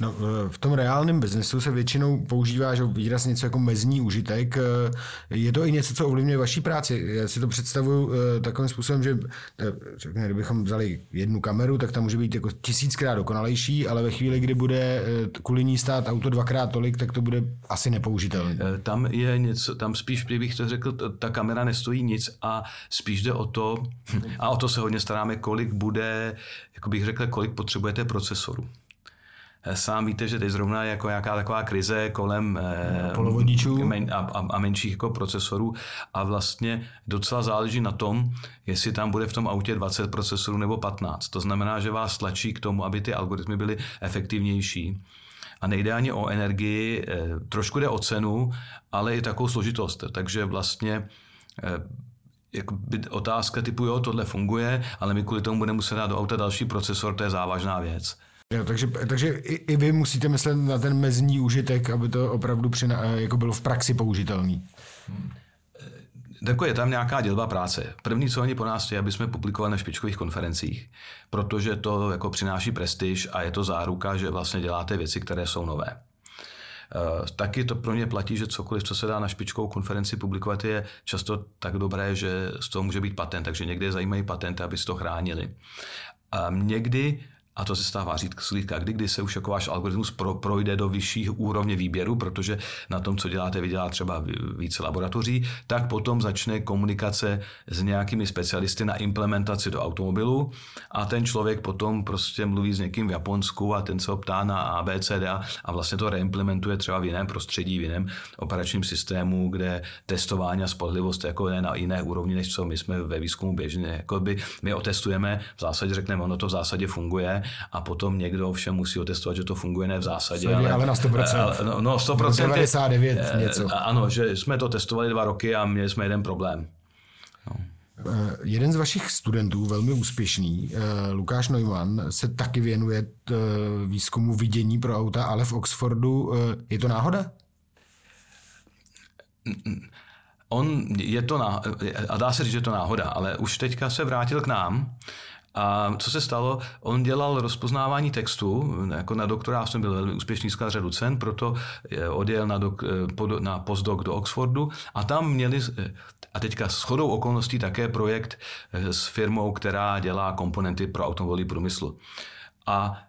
No, eh, v tom reálném biznesu se většinou používá že výraz něco jako mezní užitek. Eh, je to i něco, co ovlivňuje vaší práci. Já si to představuju eh, takovým způsobem, že řekněme, kdybychom vzali jednu kameru, tak ta může být jako tisíckrát dokonalejší, ale ve chvíli, kdy bude kvůli ní stát auto dvakrát tolik, tak to bude asi nepoužitelné. Tam je něco, tam spíš, kdybych to řekl, ta kamera nestojí nic a spíš jde o to, a o to se hodně staráme, kolik bude, jako bych řekl, kolik potřebujete procesoru. Eh, sám víte, že teď zrovna je jako nějaká taková krize kolem eh, polovodičů a, a, a menších jako procesorů a vlastně docela záleží na tom, jestli tam bude v tom autě 20 procesorů nebo 15. To znamená, že vás tlačí k tomu, aby ty algoritmy byly efektivnější. A nejde ani o energii, eh, trošku jde o cenu, ale i takovou složitost. Takže vlastně jako otázka typu, jo, tohle funguje, ale my kvůli tomu budeme muset dát do auta další procesor, to je závažná věc. Jo, takže, takže i, i vy musíte myslet na ten mezní užitek, aby to opravdu přina, jako bylo v praxi použitelný. Hmm. Tako je tam nějaká dělba práce. První, co oni po nás chtějí, aby jsme publikovali na špičkových konferencích, protože to jako přináší prestiž a je to záruka, že vlastně děláte věci, které jsou nové. Uh, taky to pro mě platí, že cokoliv, co se dá na špičkovou konferenci publikovat, je často tak dobré, že z toho může být patent, takže někdy zajímají patenty, aby si to chránili. A někdy a to se stává řídka, kdy, kdy se už jako váš algoritmus pro, projde do vyšších úrovně výběru, protože na tom, co děláte, vydělá třeba více laboratoří, tak potom začne komunikace s nějakými specialisty na implementaci do automobilu a ten člověk potom prostě mluví s někým v Japonsku a ten se ho ptá na ABCD a vlastně to reimplementuje třeba v jiném prostředí, v jiném operačním systému, kde testování a spolehlivost jako je na jiné úrovni, než co my jsme ve výzkumu běžně. Jako by my otestujeme, v zásadě řekneme, ono to v zásadě funguje a potom někdo všem musí otestovat, že to funguje ne v zásadě. ale, ale na 100%. Ale, no, no 100%. 99 je, něco. Ano, že jsme to testovali dva roky a měli jsme jeden problém. No. Uh, jeden z vašich studentů, velmi úspěšný, uh, Lukáš Neumann, se taky věnuje výzkumu vidění pro auta, ale v Oxfordu. Je to náhoda? On je to, ná... a dá se říct, že je to náhoda, ale už teďka se vrátil k nám a co se stalo? On dělal rozpoznávání textu, jako na doktorát jsem byl velmi úspěšný sklad řadu cen, proto eh, odjel na, dok, eh, na postdoc do Oxfordu a tam měli, eh, a teďka s chodou okolností také projekt s firmou, která dělá komponenty pro automobilový průmysl. A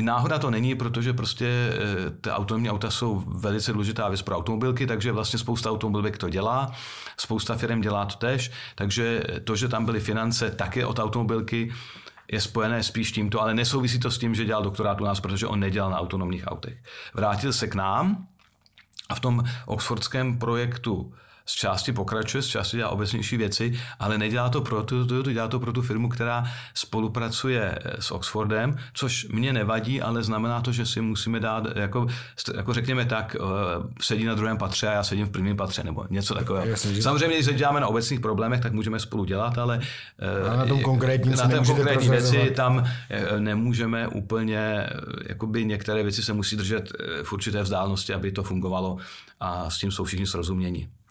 Náhoda to není, protože prostě eh, ty autonomní auta jsou velice důležitá věc pro automobilky, takže vlastně spousta automobilek to dělá, spousta firm dělá to tež, takže to, že tam byly finance taky od automobilky, je spojené spíš tímto, ale nesouvisí to s tím, že dělal doktorát u nás, protože on nedělal na autonomních autech. Vrátil se k nám a v tom oxfordském projektu z části pokračuje, z části dělá obecnější věci, ale nedělá to pro tu, to, dělá to pro tu firmu, která spolupracuje s Oxfordem, což mě nevadí, ale znamená to, že si musíme dát, jako, jako řekněme tak, uh, sedí na druhém patře a já sedím v prvním patře, nebo něco takového. Jasně, Samozřejmě, když se děláme na obecných problémech, tak můžeme spolu dělat, ale uh, na tom konkrétním na tom konkrétní věci tam eh, nemůžeme úplně, jakoby některé věci se musí držet v určité vzdálenosti, aby to fungovalo a s tím jsou všichni srozuměni.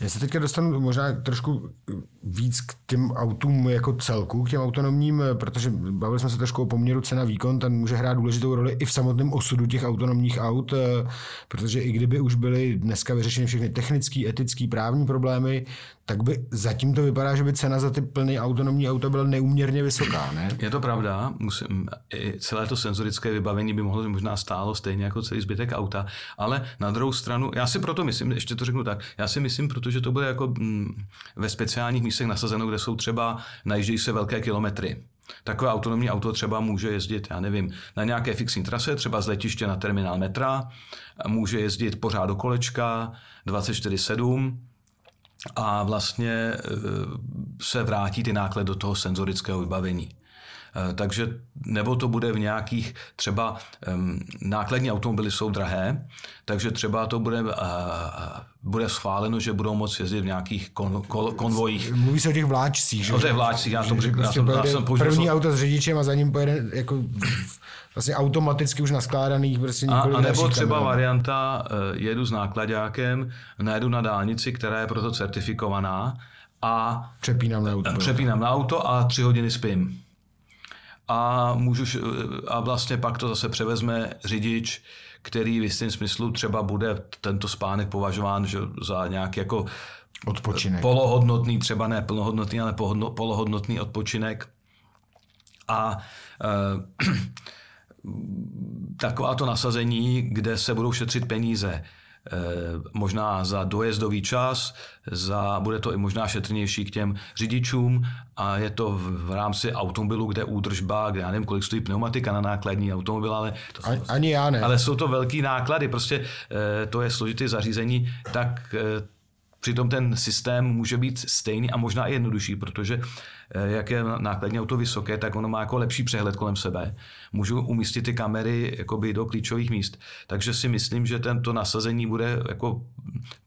Já se teďka dostanu možná trošku víc k těm autům jako celku, k těm autonomním, protože bavili jsme se trošku o poměru cena výkon, ten může hrát důležitou roli i v samotném osudu těch autonomních aut, protože i kdyby už byly dneska vyřešeny všechny technické, etické, právní problémy, tak by zatím to vypadá, že by cena za ty plné autonomní auto byla neuměrně vysoká, ne? Je to pravda, musím, celé to senzorické vybavení by mohlo možná stálo stejně jako celý zbytek auta, ale na druhou stranu, já si proto myslím, ještě to řeknu tak, já si myslím, protože to bude jako mm, ve speciálních místech nasazeno, kde jsou třeba, najíždějí se velké kilometry. Takové autonomní auto třeba může jezdit, já nevím, na nějaké fixní trase, třeba z letiště na terminál metra, může jezdit pořád do kolečka 24-7, a vlastně e, se vrátí ty náklady do toho senzorického vybavení. E, takže nebo to bude v nějakých, třeba nákladní automobily jsou drahé, takže třeba to bude, bude schváleno, že budou moci jezdit v nějakých kon, kon, konvojích. Mluví se o těch vláčcích, že? O těch vláčcích, já jsem řekl. Prostě já jsem, já první auto s řidičem a za ním pojede jako vlastně automaticky už naskládaných prostě a, a nebo třeba kamer. varianta, eh, jedu s nákladákem, najedu na dálnici, která je proto certifikovaná a přepínám na auto. Přepínám na auto a tři hodiny spím. A, můžu, eh, a vlastně pak to zase převezme řidič, který v jistém smyslu třeba bude tento spánek považován že za nějaký jako odpočinek. polohodnotný, třeba ne plnohodnotný, ale polohodnotný odpočinek. A e, takováto nasazení, kde se budou šetřit peníze, eh, možná za dojezdový čas, za, bude to i možná šetrnější k těm řidičům a je to v, v rámci automobilu, kde údržba, kde já nevím, kolik stojí pneumatika na nákladní automobil, ale, to jsou, ani já ne. ale jsou to velký náklady, prostě eh, to je složité zařízení, tak eh, Přitom ten systém může být stejný a možná i jednodušší, protože eh, jak je nákladní auto vysoké, tak ono má jako lepší přehled kolem sebe. Můžu umístit ty kamery jakoby do klíčových míst. Takže si myslím, že tento nasazení bude jako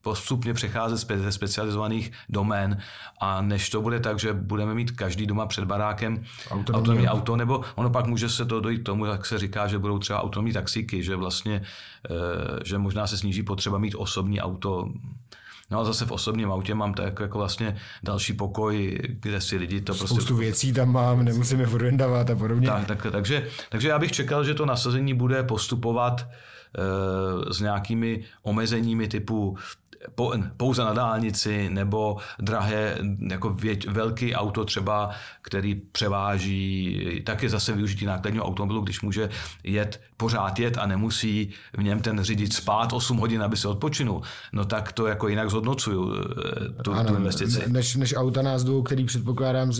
postupně přecházet ze specializovaných domén a než to bude tak, že budeme mít každý doma před barákem autonomní auto, nebo ono pak může se to dojít k tomu, jak se říká, že budou třeba autonomní taxíky, že vlastně, eh, že možná se sníží potřeba mít osobní auto No a zase v osobním autě mám tak jako vlastně další pokoj, kde si lidi to prostě... Spoustu věcí tam mám, nemusíme furt a podobně. Tak, tak, takže, takže já bych čekal, že to nasazení bude postupovat e, s nějakými omezeními typu pouze na dálnici nebo drahé, jako věť, velký auto třeba, který převáží, taky zase využití nákladního automobilu, když může jet, pořád jet a nemusí v něm ten řidič spát 8 hodin, aby se odpočinul, no tak to jako jinak zhodnocuju eh, tu, ano, tu investici. Než, než auta nás dvou, který předpokládám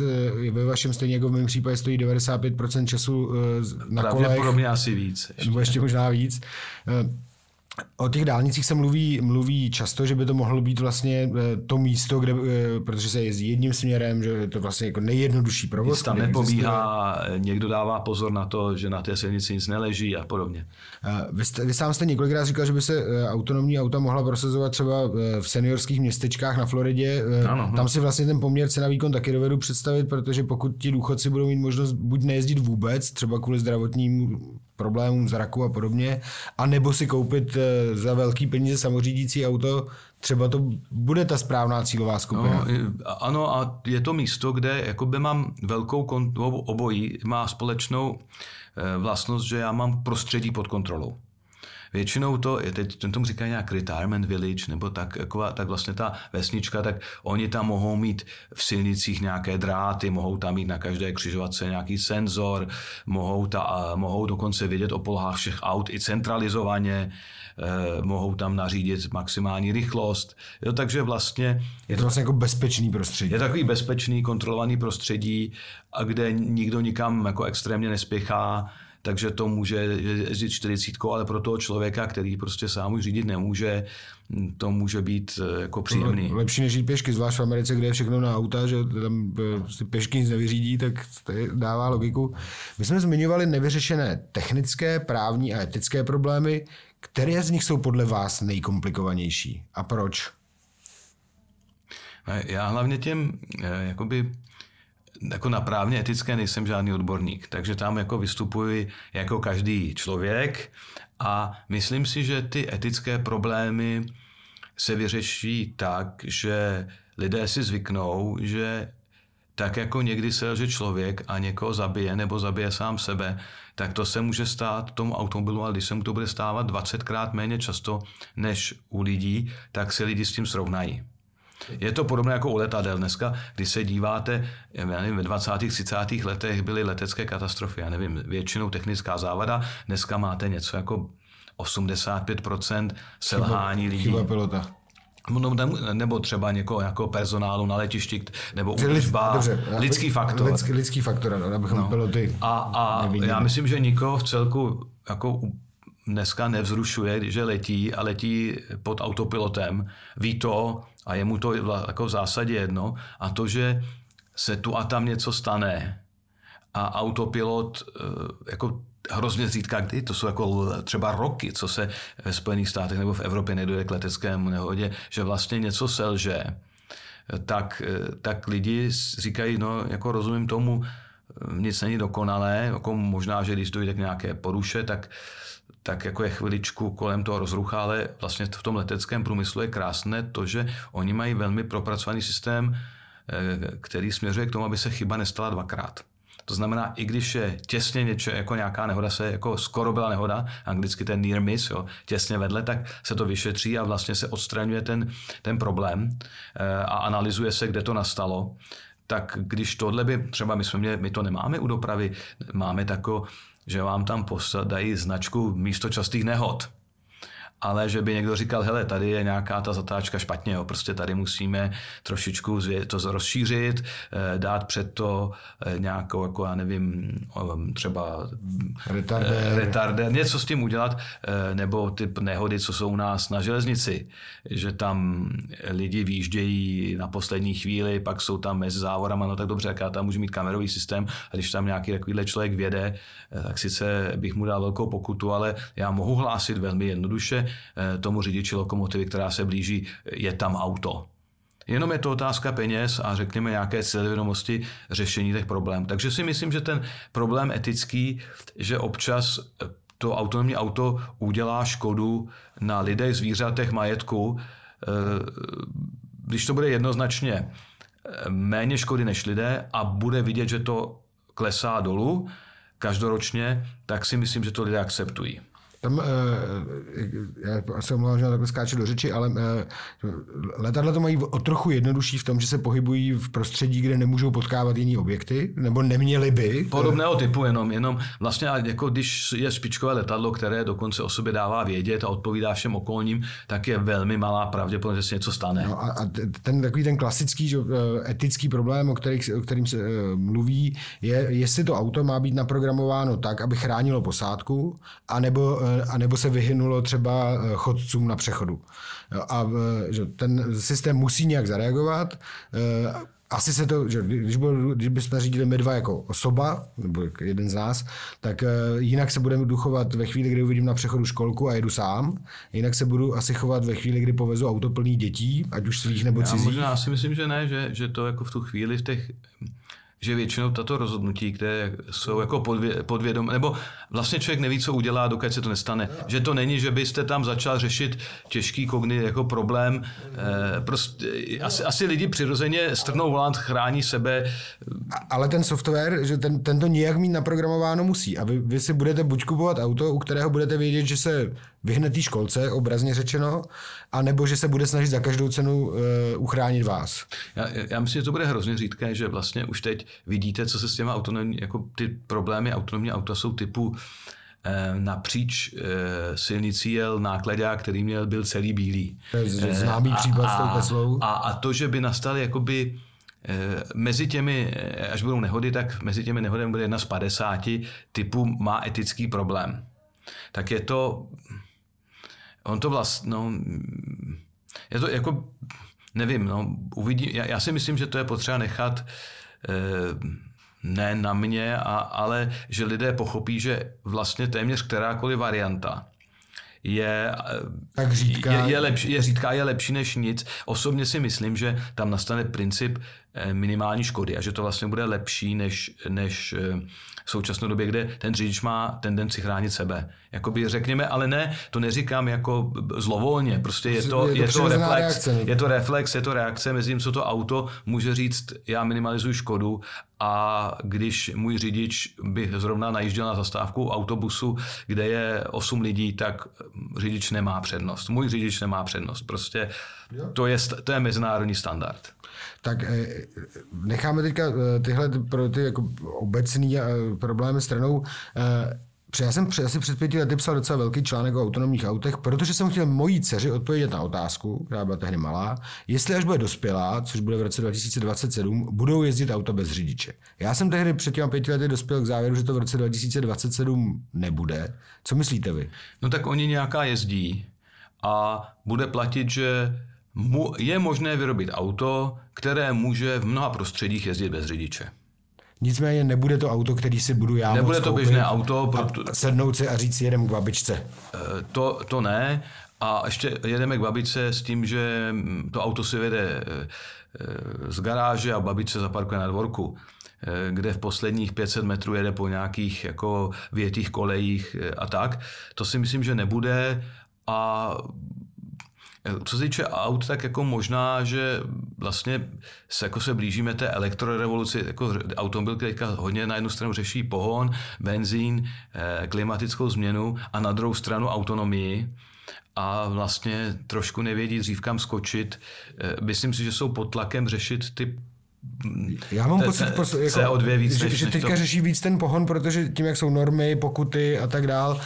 ve vašem stejně jako v mém případě stojí 95% času eh, na kolech. Pravděpodobně asi víc. Ještě. Nebo ještě možná víc. O těch dálnicích se mluví, mluví často, že by to mohlo být vlastně eh, to místo, kde, eh, protože se jezdí jedním směrem, že je to vlastně jako nejjednodušší provoz. Nic tam nepobíhá, někdo dává pozor na to, že na té silnici nic neleží a podobně. Vy, jste, vy sám jste několikrát říkal, že by se eh, autonomní auta mohla prosazovat třeba v seniorských městečkách na Floridě. Ano, no. Tam si vlastně ten poměr cena výkon taky dovedu představit, protože pokud ti důchodci budou mít možnost buď nejezdit vůbec, třeba kvůli zdravotním problémům zraku a podobně, a nebo si koupit eh, za velký peníze samořídící auto, třeba to bude ta správná cílová skupina. No, ano a je to místo, kde jakoby mám velkou, obojí má společnou eh, vlastnost, že já mám prostředí pod kontrolou. Většinou to, teď ten tomu říkají nějak retirement village, nebo tak, jako, tak vlastně ta vesnička, tak oni tam mohou mít v silnicích nějaké dráty, mohou tam mít na každé křižovatce nějaký senzor, mohou, ta, mohou dokonce vidět o polohách všech aut i centralizovaně, eh, mohou tam nařídit maximální rychlost. Jo, takže vlastně... Je to vlastně jako bezpečný prostředí. Je takový bezpečný, kontrolovaný prostředí, a kde nikdo nikam jako extrémně nespěchá, takže to může jezdit 40, ale pro toho člověka, který prostě sám už řídit nemůže, to může být eh, jako příjemný. Lepší než jít pěšky, zvlášť v Americe, kde je všechno na auta, že tam eh, si pěšky nic nevyřídí, tak to dává logiku. My jsme zmiňovali nevyřešené technické, právní a etické problémy. Které z nich jsou podle vás nejkomplikovanější a proč? Já hlavně těm eh, jakoby jako na právně etické nejsem žádný odborník, takže tam jako vystupuji jako každý člověk a myslím si, že ty etické problémy se vyřeší tak, že lidé si zvyknou, že tak jako někdy selže člověk a někoho zabije nebo zabije sám sebe, tak to se může stát tomu automobilu, ale když se mu to bude stávat 20krát méně často než u lidí, tak se lidi s tím srovnají. Je to podobné jako u letadel. Dneska, když se díváte, já nevím, ve 20. 30. letech byly letecké katastrofy, já nevím, většinou technická závada, dneska máte něco jako 85% selhání chyba, lidí. Chyba pilota. No, nebo třeba někoho, jako personálu na letišti, nebo údržba, Dobře, lidský faktor. Lidský, lidský faktor, no, abychom no. piloty A, a já myslím, že nikoho v celku jako dneska nevzrušuje, že letí a letí pod autopilotem, ví to a je mu to jako v zásadě jedno. A to, že se tu a tam něco stane a autopilot eh, jako hrozně zřídka kdy, to jsou jako třeba roky, co se ve Spojených státech nebo v Evropě nedojde k leteckému nehodě, že vlastně něco selže, tak, eh, tak lidi říkají, no jako rozumím tomu, eh, nic není dokonalé, jako možná, že když dojde k nějaké poruše, tak tak jako je chviličku kolem toho rozrucha, ale vlastně v tom leteckém průmyslu je krásné to, že oni mají velmi propracovaný systém, eh, který směřuje k tomu, aby se chyba nestala dvakrát. To znamená, i když je těsně něče, jako nějaká nehoda se, jako skoro byla nehoda, anglicky ten near miss, jo, těsně vedle, tak se to vyšetří a vlastně se odstraňuje ten, ten problém eh, a analyzuje se, kde to nastalo tak když tohle by, třeba my jsme měli, my to nemáme u dopravy, máme tako, že vám tam dají značku místo častých nehod ale že by někdo říkal, hele, tady je nějaká ta zatáčka špatně, jo, prostě tady musíme trošičku to rozšířit, eh, dát před to eh, nějakou, jako já nevím, třeba retardér, retardér něco s tím udělat, eh, nebo typ nehody, co jsou u nás na železnici, že tam lidi výjíždějí na poslední chvíli, pak jsou tam mezi závorama, no tak dobře, jak já tam můžu mít kamerový systém a když tam nějaký takovýhle člověk věde, tak sice bych mu dal velkou pokutu, ale já mohu hlásit velmi jednoduše, Eh, tomu řidiči lokomotivy, která se blíží, je tam auto. Jenom je to otázka peněz a řekněme nějaké cílevědomosti řešení těch problémů. Takže si myslím, že ten problém etický, že občas to autonomní auto udělá škodu na lidech, zvířatech, majetku, eh, když to bude jednoznačně eh, méně škody než lidé a bude vidět, že to klesá dolů každoročně, tak si myslím, že to lidé akceptují. Tam, eh, já se omlouvám, že takhle skáču do řeči, ale eh, letadla to mají o trochu jednodušší v tom, že se pohybují v prostředí, kde nemůžou potkávat jiný objekty, nebo neměli by. Podobného typu jenom, jenom vlastně jako když je špičkové letadlo, které dokonce o sobě dává vědět a odpovídá všem okolním, tak je velmi malá pravděpodobnost, že se něco stane. No a, a ten takový ten klasický že, etický problém, o, kterých, o kterým se mluví, je, jestli to auto má být naprogramováno tak, aby chránilo posádku, anebo, anebo se vyhynulo třeba chodcům na přechodu. A že ten systém musí nějak zareagovat asi se to, že když, byl, když bychom řídili my dva jako osoba, nebo jeden z nás, tak jinak se budeme duchovat ve chvíli, kdy uvidím na přechodu školku a jedu sám. Jinak se budu asi chovat ve chvíli, kdy povezu auto plný dětí, ať už svých nebo cizích. Já možná si myslím, že ne, že, že to jako v tu chvíli v těch že většinou tato rozhodnutí, které jsou jako podvě, podvědom, nebo vlastně člověk neví, co udělá, dokud se to nestane. Že to není, že byste tam začal řešit těžký kogny jako problém. E, prostě, asi, asi lidi přirozeně strhnou volant, chrání sebe. Ale ten software, že ten, ten to nějak mít naprogramováno musí. A vy, vy si budete buď kupovat auto, u kterého budete vědět, že se vyhne té školce, obrazně řečeno, a nebo že se bude snažit za každou cenu uh, uchránit vás. Já, já myslím, že to bude hrozně řídké, že vlastně už teď vidíte, co se s těma autonomní, jako ty problémy autonomní auta jsou typu eh, napříč eh, silnicí jel nákladák, který měl byl celý bílý. To je známý případ a, s tou Teslou. A, a to, že by nastaly jakoby mezi těmi, až budou nehody, tak mezi těmi nehodami bude jedna z 50 typů má etický problém. Tak je to, on to vlastně, no, je to jako, nevím, no, uvidí, já, já si myslím, že to je potřeba nechat eh, ne na mě, a, ale že lidé pochopí, že vlastně téměř kterákoliv varianta je, tak řídká. je, je, lepší, je řídká, je lepší než nic. Osobně si myslím, že tam nastane princip eh, minimální škody a že to vlastně bude lepší než, než eh, v současné době, kde ten řidič má tendenci chránit sebe. Jakoby řekněme, ale ne, to neříkám jako zlovolně, prostě je to, je to, je to reflex, reakce. je to reflex, je to reakce mezi tím, co to auto může říct, já minimalizuji škodu a když můj řidič by zrovna najížděl na zastávku autobusu, kde je 8 lidí, tak řidič nemá přednost. Můj řidič nemá přednost. Prostě to je, to je mezinárodní standard. Tak eh, necháme teďka eh, tyhle pro ty jako obecné eh, problémy stranou. Já jsem asi před pěti lety psal docela velký článek o autonomních autech, protože jsem chtěl mojí dceři odpovědět na otázku, která byla tehdy malá, jestli až bude dospělá, což bude v roce 2027, budou jezdit auta bez řidiče. Já jsem tehdy před těmi pěti lety dospěl k závěru, že to v roce 2027 nebude. Co myslíte vy? No tak oni nějaká jezdí a bude platit, že je možné vyrobit auto, které může v mnoha prostředích jezdit bez řidiče. Nicméně nebude to auto, který si budu já Nebude to běžné auto. Proto... A sednout si a říct, jedem k babičce. Eh, to, to ne. A ještě jedeme k babičce s tím, že to auto si vede eh, eh, z garáže a babičce zaparkuje na dvorku kde v posledních 500 metrů jede po nějakých jako větých kolejích a tak. To si myslím, že nebude a co se týče aut, tak jako možná, že vlastně se, jako se blížíme té elektrorevoluci, jako automobil, který teďka hodně na jednu stranu řeší pohon, benzín, eh, klimatickou změnu a na druhou stranu autonomii a vlastně trošku nevědí dřív kam skočit. Eh, myslím si, že jsou pod tlakem řešit ty já mám pocit, jako, CO2 víc, že, než, že teďka to... řeší víc ten pohon, protože tím, jak jsou normy, pokuty a tak dál,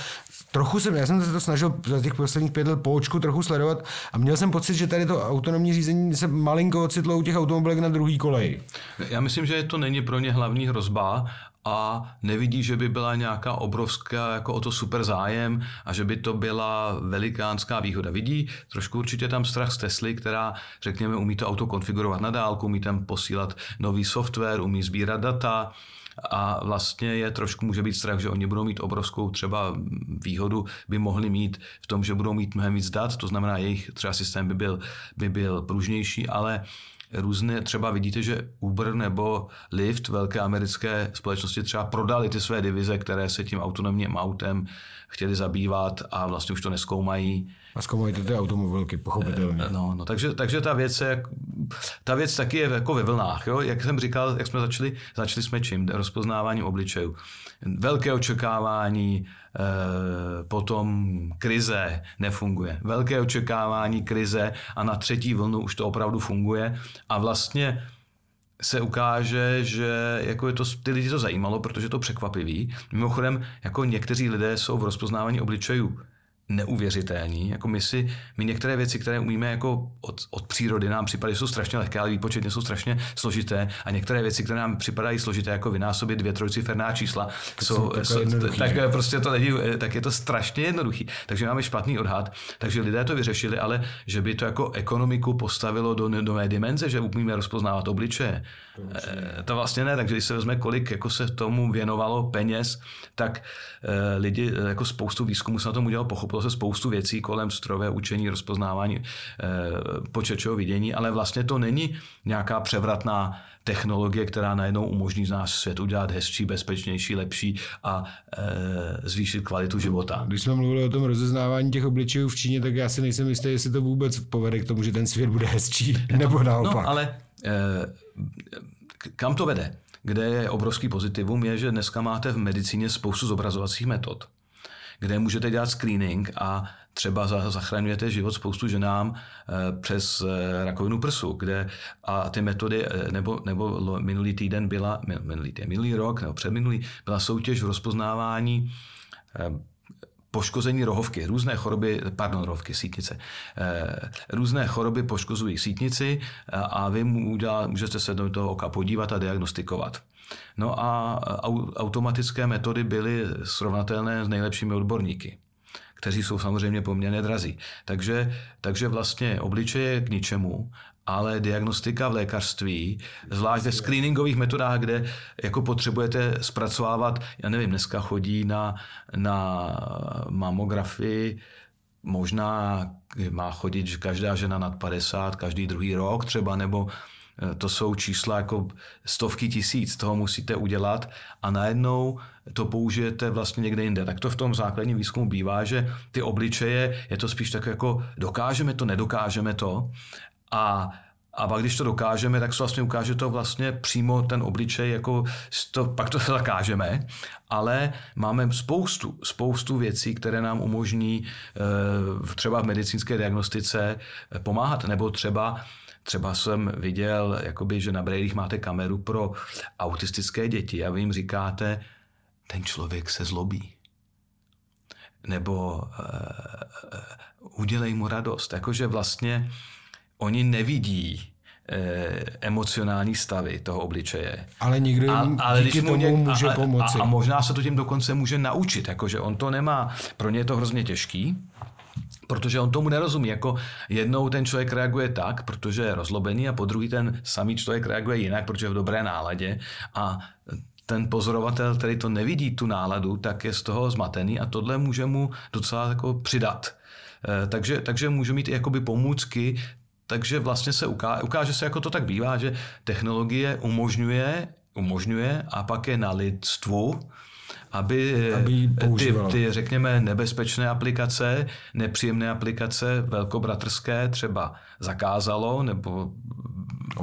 trochu jsem, já jsem se to snažil za těch posledních pět let po očku trochu sledovat a měl jsem pocit, že tady to autonomní řízení se malinko ocitlo u těch automobilek na druhý kolej. Já myslím, že to není pro ně hlavní hrozba a nevidí, že by byla nějaká obrovská jako o to super zájem a že by to byla velikánská výhoda. Vidí trošku určitě tam strach z Tesly, která, řekněme, umí to auto konfigurovat na dálku, umí tam posílat nový software, umí sbírat data, a vlastně je trošku může být strach, že oni budou mít obrovskou třeba výhodu, by mohli mít v tom, že budou mít mnohem víc dat, to znamená jejich třeba systém by byl, by byl pružnější, ale různé, třeba vidíte, že Uber nebo Lyft, velké americké společnosti, třeba prodali ty své divize, které se tím autonomním autem chtěli zabývat a vlastně už to neskoumají A zkoumajte ty automobilky, pochopitelně. No, no takže, takže ta věc je, ta věc taky je jako ve vlnách. Jo? Jak jsem říkal, jak jsme začali, začali jsme čím? Rozpoznáváním obličejů. Velké očekávání, eh, potom krize nefunguje. Velké očekávání, krize a na třetí vlnu už to opravdu funguje a vlastně se ukáže, že jako je to, ty lidi to zajímalo, protože to překvapivý. Mimochodem, jako někteří lidé jsou v rozpoznávání obličejů neuvěřitelní. Jako my si, my některé věci, které umíme jako od, od přírody, nám připadají, jsou strašně lehké, ale výpočetně jsou strašně složité. A některé věci, které nám připadají složité, jako vynásobit dvě trojciferná čísla, tak, jsou, jsou, tak že? prostě to není, tak je to strašně jednoduchý. Takže máme špatný odhad. Takže lidé to vyřešili, ale že by to jako ekonomiku postavilo do nové dimenze, že umíme rozpoznávat obličeje, Eh, to vlastně ne, takže když se vezme, kolik jako se tomu věnovalo peněz, tak eh, lidi, eh, jako spoustu výzkumu se na tom udělalo, pochopilo se spoustu věcí kolem strojové učení, rozpoznávání počítačového vidění, ale vlastně to není nějaká převratná technologie, která najednou umožní z nás svět udělat hezčí, bezpečnější, lepší a e, zvýšit kvalitu života. Když jsme mluvili o tom rozeznávání těch obličejů v Číně, tak já si nejsem jistý, jestli to vůbec povede k tomu, že ten svět bude hezčí, nebo naopak. No, ale Eh, kam to vede? Kde je obrovský pozitivum, je, že dneska máte v medicíně spoustu zobrazovacích metod, kde můžete dělat screening a třeba zachraňujete život spoustu ženám eh, přes eh, rakovinu prsu, kde a ty metody, nebo, nebo minulý týden byla, minulý, týden, minulý rok nebo předminulý, byla soutěž v rozpoznávání poškození rohovky, různé choroby, pardon, rohovky, sítnice, eh, různé choroby poškozují sítnici a vy můžete se do toho oka podívat a diagnostikovat. No a automatické metody byly srovnatelné s nejlepšími odborníky kteří jsou samozřejmě poměrně drazí. Takže, takže vlastně obličeje k ničemu ale diagnostika v lékařství, zvlášť ve screeningových metodách, kde jako potřebujete zpracovávat, já nevím, dneska chodí na, na mamografii, možná má chodit každá žena nad 50, každý druhý rok třeba, nebo to jsou čísla jako stovky tisíc, toho musíte udělat a najednou to použijete vlastně někde jinde. Tak to v tom základním výzkumu bývá, že ty obličeje, je to spíš tak jako dokážeme to, nedokážeme to a a pak, když to dokážeme, tak se vlastně ukáže to vlastně přímo ten obličej, jako to, pak to zakážeme, ale máme spoustu, spoustu věcí, které nám umožní eh, třeba v medicínské diagnostice eh, pomáhat, nebo třeba Třeba jsem viděl, jakoby, že na brejlích máte kameru pro autistické děti a vy jim říkáte, ten člověk se zlobí. Nebo uh, udělej mu radost. Jakože vlastně oni nevidí eh, emocionální stavy toho obličeje. Ale někdo jim a, ale díky tomu něk, může a, pomoci. A, a možná se to tím dokonce může naučit, jakože on to nemá, pro ně je to hrozně těžký, protože on tomu nerozumí. Jako jednou ten člověk reaguje tak, protože je rozlobený a po druhý ten samý člověk reaguje jinak, protože je v dobré náladě a ten pozorovatel, který to nevidí, tu náladu, tak je z toho zmatený a tohle může mu docela jako přidat. Eh, takže, takže může mít i jakoby pomůcky takže vlastně se ukáže, ukáže se, jako to tak bývá, že technologie umožňuje, umožňuje a pak je na lidstvu, aby, aby ty, ty, řekněme, nebezpečné aplikace, nepříjemné aplikace velkobratrské třeba zakázalo nebo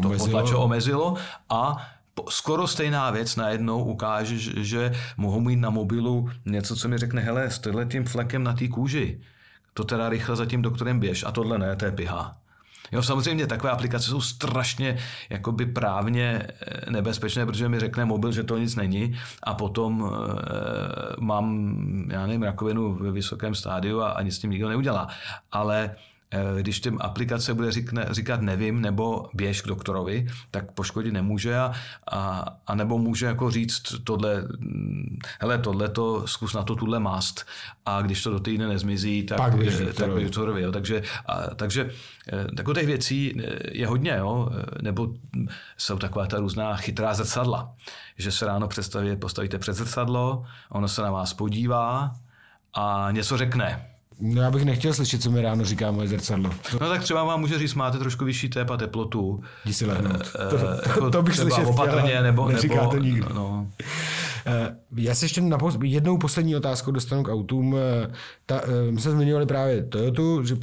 to potlačilo, omezilo a skoro stejná věc najednou ukáže, že mohou mít na mobilu něco, co mi řekne, hele, s tím flekem na té kůži, to teda rychle za tím doktorem běž. A tohle ne, to je piha. Jo, samozřejmě takové aplikace jsou strašně jakoby právně eh, nebezpečné, protože mi řekne mobil, že to nic není a potom e, mám, já nevím, rakovinu ve vysokém stádiu a, a nic s tím nikdo neudělá. Ale když tím aplikace bude říkne, říkat nevím nebo běž k doktorovi, tak poškodit nemůže a, a, a nebo může jako říct tohle, hele, tohle to, zkus na to tuhle mást a když to do týdne nezmizí, tak, Pak běž tak běž doktorovi. Jo. Takže, a, takže eh, takových věcí eh, je hodně, jo. nebo jsou taková ta různá chytrá zrcadla, že se ráno představí, postavíte před zrcadlo, ono se na vás podívá a něco řekne No já bych nechtěl slyšet, co mi ráno říká moje zrcadlo. No tak třeba vám může říct, máte trošku vyšší tep a teplotu. Jdi si lehnout. To, to, to, to bych slyšet opatrně, nebo, Neříká nebo, to nikdo. No, Eh, já se ještě na pos- jednou poslední otázku dostanu k autům. Ta, my jsme zmiňovali právě Toyotu že,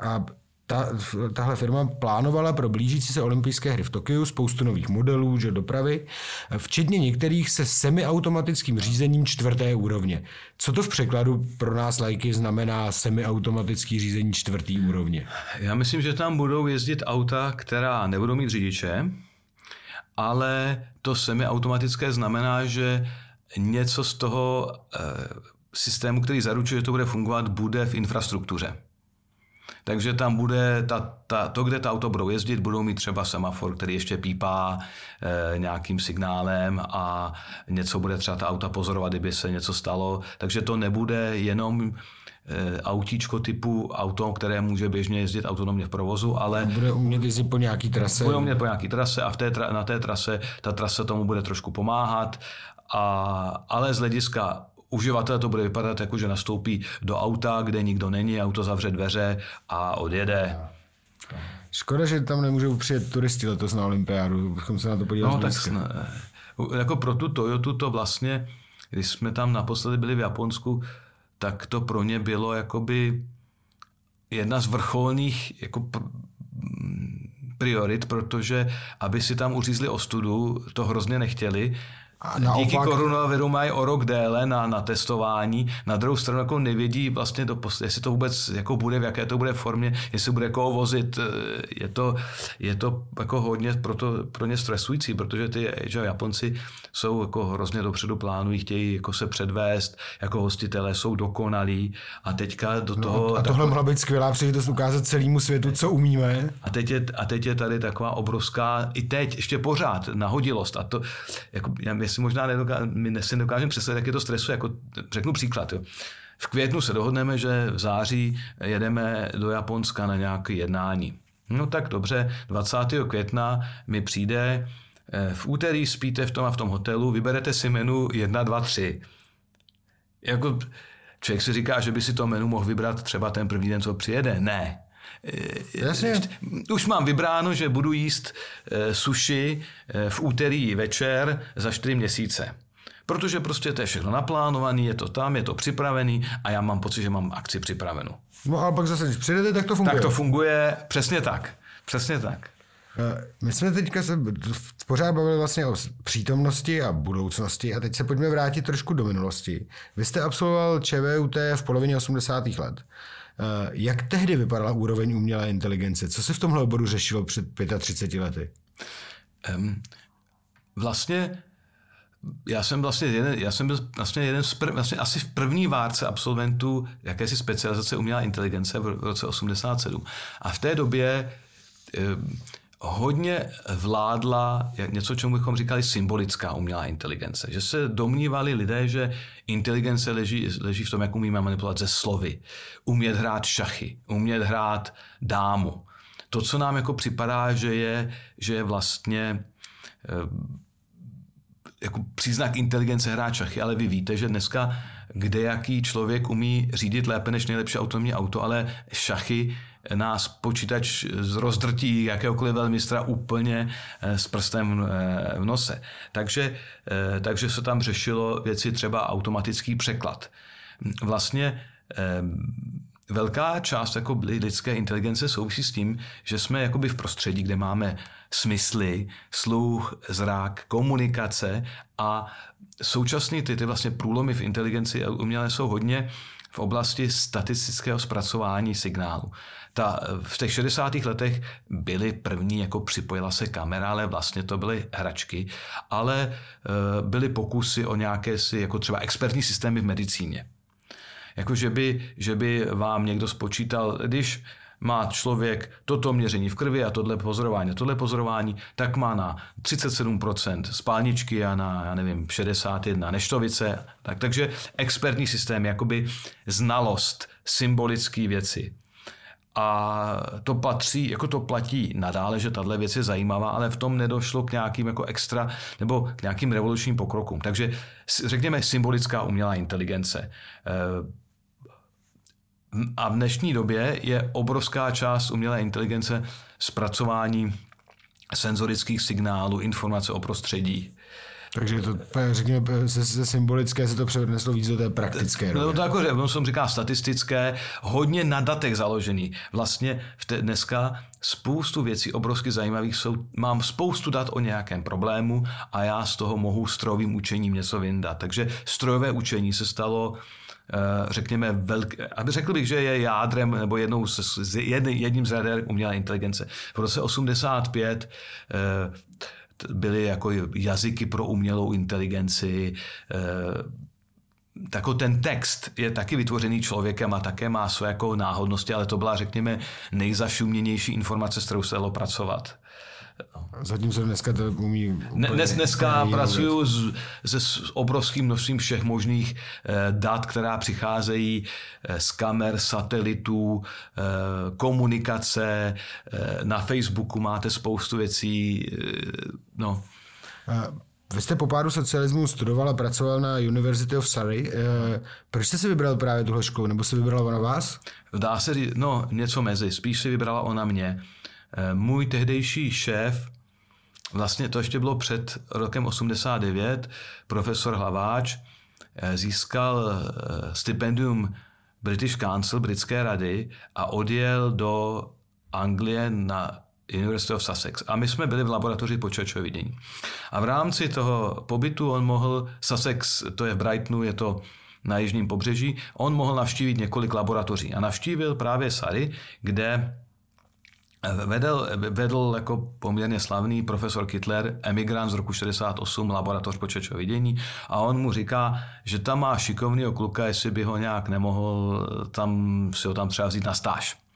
a ta, tahle firma plánovala pro blížící se olympijské hry v Tokiu spoustu nových modelů, že dopravy, včetně některých se semiautomatickým řízením čtvrté úrovně. Co to v překladu pro nás lajky znamená semiautomatický řízení čtvrté úrovně? Já myslím, že tam budou jezdit auta, která nebudou mít řidiče, ale to semiautomatické znamená, že něco z toho e, systému, který zaručuje, že to bude fungovat, bude v infrastruktuře. Takže tam bude ta, ta, to, kde ta auto budou jezdit, budou mít třeba semafor, který ještě pípá e, nějakým signálem a něco bude třeba ta auta pozorovat, kdyby se něco stalo. Takže to nebude jenom e, autíčko typu auto, které může běžně jezdit autonomně v provozu, ale... Bude umět jezdit po nějaký trase. Bude umět po nějaký trase a v té, na té trase ta trasa tomu bude trošku pomáhat, a, ale z hlediska uživatel to bude vypadat jako, že nastoupí do auta, kde nikdo není, auto zavře dveře a odjede. Škoda, že tam nemůžou přijet turisti letos na olympiádu, bychom se na to podívali. No, tak ne, jako pro tu Toyotu to vlastně, když jsme tam naposledy byli v Japonsku, tak to pro ně bylo jakoby jedna z vrcholných jako priorit, protože aby si tam uřízli ostudu, to hrozně nechtěli, a naopak... Díky koronaviru mají o rok déle na, na testování. Na druhou stranu jako nevědí vlastně, do, jestli to vůbec jako bude, v jaké to bude formě, jestli bude koho vozit. Eh, je to, je to jako hodně pro, to, pro ně stresující, protože ty že Japonci jsou jako hrozně dopředu plánují, chtějí jako se předvést, jako hostitelé jsou dokonalí a teďka do no, toho... A tohle mohla být skvělá příležitost ukázat celému světu, co umíme. A teď, je, a teď je tady taková obrovská, i teď ještě pořád, nahodilost. A to, jako, já, si možná nedoká, my si nedokážeme představit, jak je to stresu. Jako, řeknu příklad. Jo. V květnu se dohodneme, že v září jedeme do Japonska na nějaké jednání. No tak dobře, 20. května mi přijde, eh, v úterý spíte v tom a v tom hotelu, vyberete si menu 1, 2, 3. Jako, člověk si říká, že by si to menu mohl vybrat třeba ten první den, co přijede. Ne, Jasně. Už mám vybráno, že budu jíst eh, suši eh, v úterý večer za čtyři měsíce. Protože prostě to je všechno naplánované, je to tam, je to připravený a já mám pocit, že mám akci připravenou. No a pak zase, když přijdete, tak to funguje. Tak to funguje, přesně tak. Přesně tak. Eh, my jsme teďka se pořád bavili vlastně o přítomnosti a budoucnosti a teď se pojďme vrátit trošku do minulosti. Vy jste absolvoval ČVUT v polovině 80. let. Eh, jak tehdy vypadala úroveň umělé inteligence? Co se v tomhle oboru řešilo před 35 lety? Um, vlastně já jsem vlastně jeden, já jsem byl vlastně jeden z prv, vlastně asi v první várce absolventů jakési specializace umělá inteligence v roce 87. A v té době hodně vládla něco, čemu bychom říkali symbolická umělá inteligence. Že se domnívali lidé, že inteligence leží, leží v tom, jak umíme manipulovat ze slovy. Umět hrát šachy, umět hrát dámu. To, co nám jako připadá, že je, že je vlastně eh, jako příznak inteligence hrát šachy, ale vy víte, že dneska kde jaký člověk umí řídit lépe než nejlepší autonomní auto, ale šachy nás počítač rozdrtí jakéhokoliv velmistra úplně eh, s prstem eh, v nose. Takže, eh, takže se tam řešilo věci třeba automatický překlad. Vlastně velká část jako lidské inteligence souvisí s tím, že jsme jakoby v prostředí, kde máme smysly, sluch, zrak, komunikace a současný ty, ty vlastně průlomy v inteligenci umělé jsou hodně v oblasti statistického zpracování signálu. Ta, v těch 60. letech byly první, jako připojila se kamera, ale vlastně to byly hračky, ale e, byly pokusy o nějaké si, jako třeba expertní systémy v medicíně. Jako, že by, že by vám někdo spočítal, když má člověk toto měření v krvi a tohle pozorování a tohle pozorování, tak má na 37% spálničky a na, já nevím, 61 neštovice. Tak, takže expertní systém, jakoby znalost, symbolické věci. A to patří, jako to platí nadále, že tahle věc je zajímavá, ale v tom nedošlo k nějakým jako extra nebo k nějakým revolučním pokrokům. Takže řekněme symbolická umělá inteligence. A v dnešní době je obrovská část umělé inteligence zpracování senzorických signálů, informace o prostředí. Takže to, řekněme, ze, ze symbolické se to přeneslo víc do té praktické. No to jako, on jsem říká statistické, hodně na datech založený. Vlastně v te, dneska spoustu věcí obrovsky zajímavých jsou, mám spoustu dat o nějakém problému a já z toho mohu strojovým učením něco vyndat. Takže strojové učení se stalo eh, řekněme, velké, aby řekl bych, že je jádrem nebo jednou z, jedním z jader umělé inteligence. V roce 85 byly jako jazyky pro umělou inteligenci, tako ten text je taky vytvořený člověkem a také má své jako náhodnosti, ale to byla, řekněme, nejzašuměnější informace, s kterou se dalo pracovat. Zatímco dneska to umí... Dnes, dneska pracuju s, se s obrovským množstvím všech možných eh, dat, která přicházejí eh, z kamer, satelitů, eh, komunikace. Eh, na Facebooku máte spoustu věcí. Eh, no. Vy jste po pádu socialismu studoval a pracoval na University of Surrey. Eh, proč jste si vybral právě tuhle školu, nebo se vybrala ona vás? Dá se říct, no něco mezi, spíš si vybrala ona mě. Eh, můj tehdejší šéf, vlastně to ještě bylo před rokem 89, profesor Hlaváč, eh, získal stipendium British Council, britské rady a odjel do Anglie na University of Sussex. A my jsme byli v laboratoři počítačového vidění. A v rámci toho pobytu on mohl, Sussex, to je v Brightonu, je to na jižním pobřeží, on mohl navštívit několik laboratoří. A navštívil právě Sary, kde Vedl, vedl jako poměrně slavný profesor Kittler, emigrant z roku 68, laboratoř počítačového vidění a on mu říká, že tam má šikovného kluka, jestli by ho nějak nemohl tam, si ho tam třeba vzít na stáž.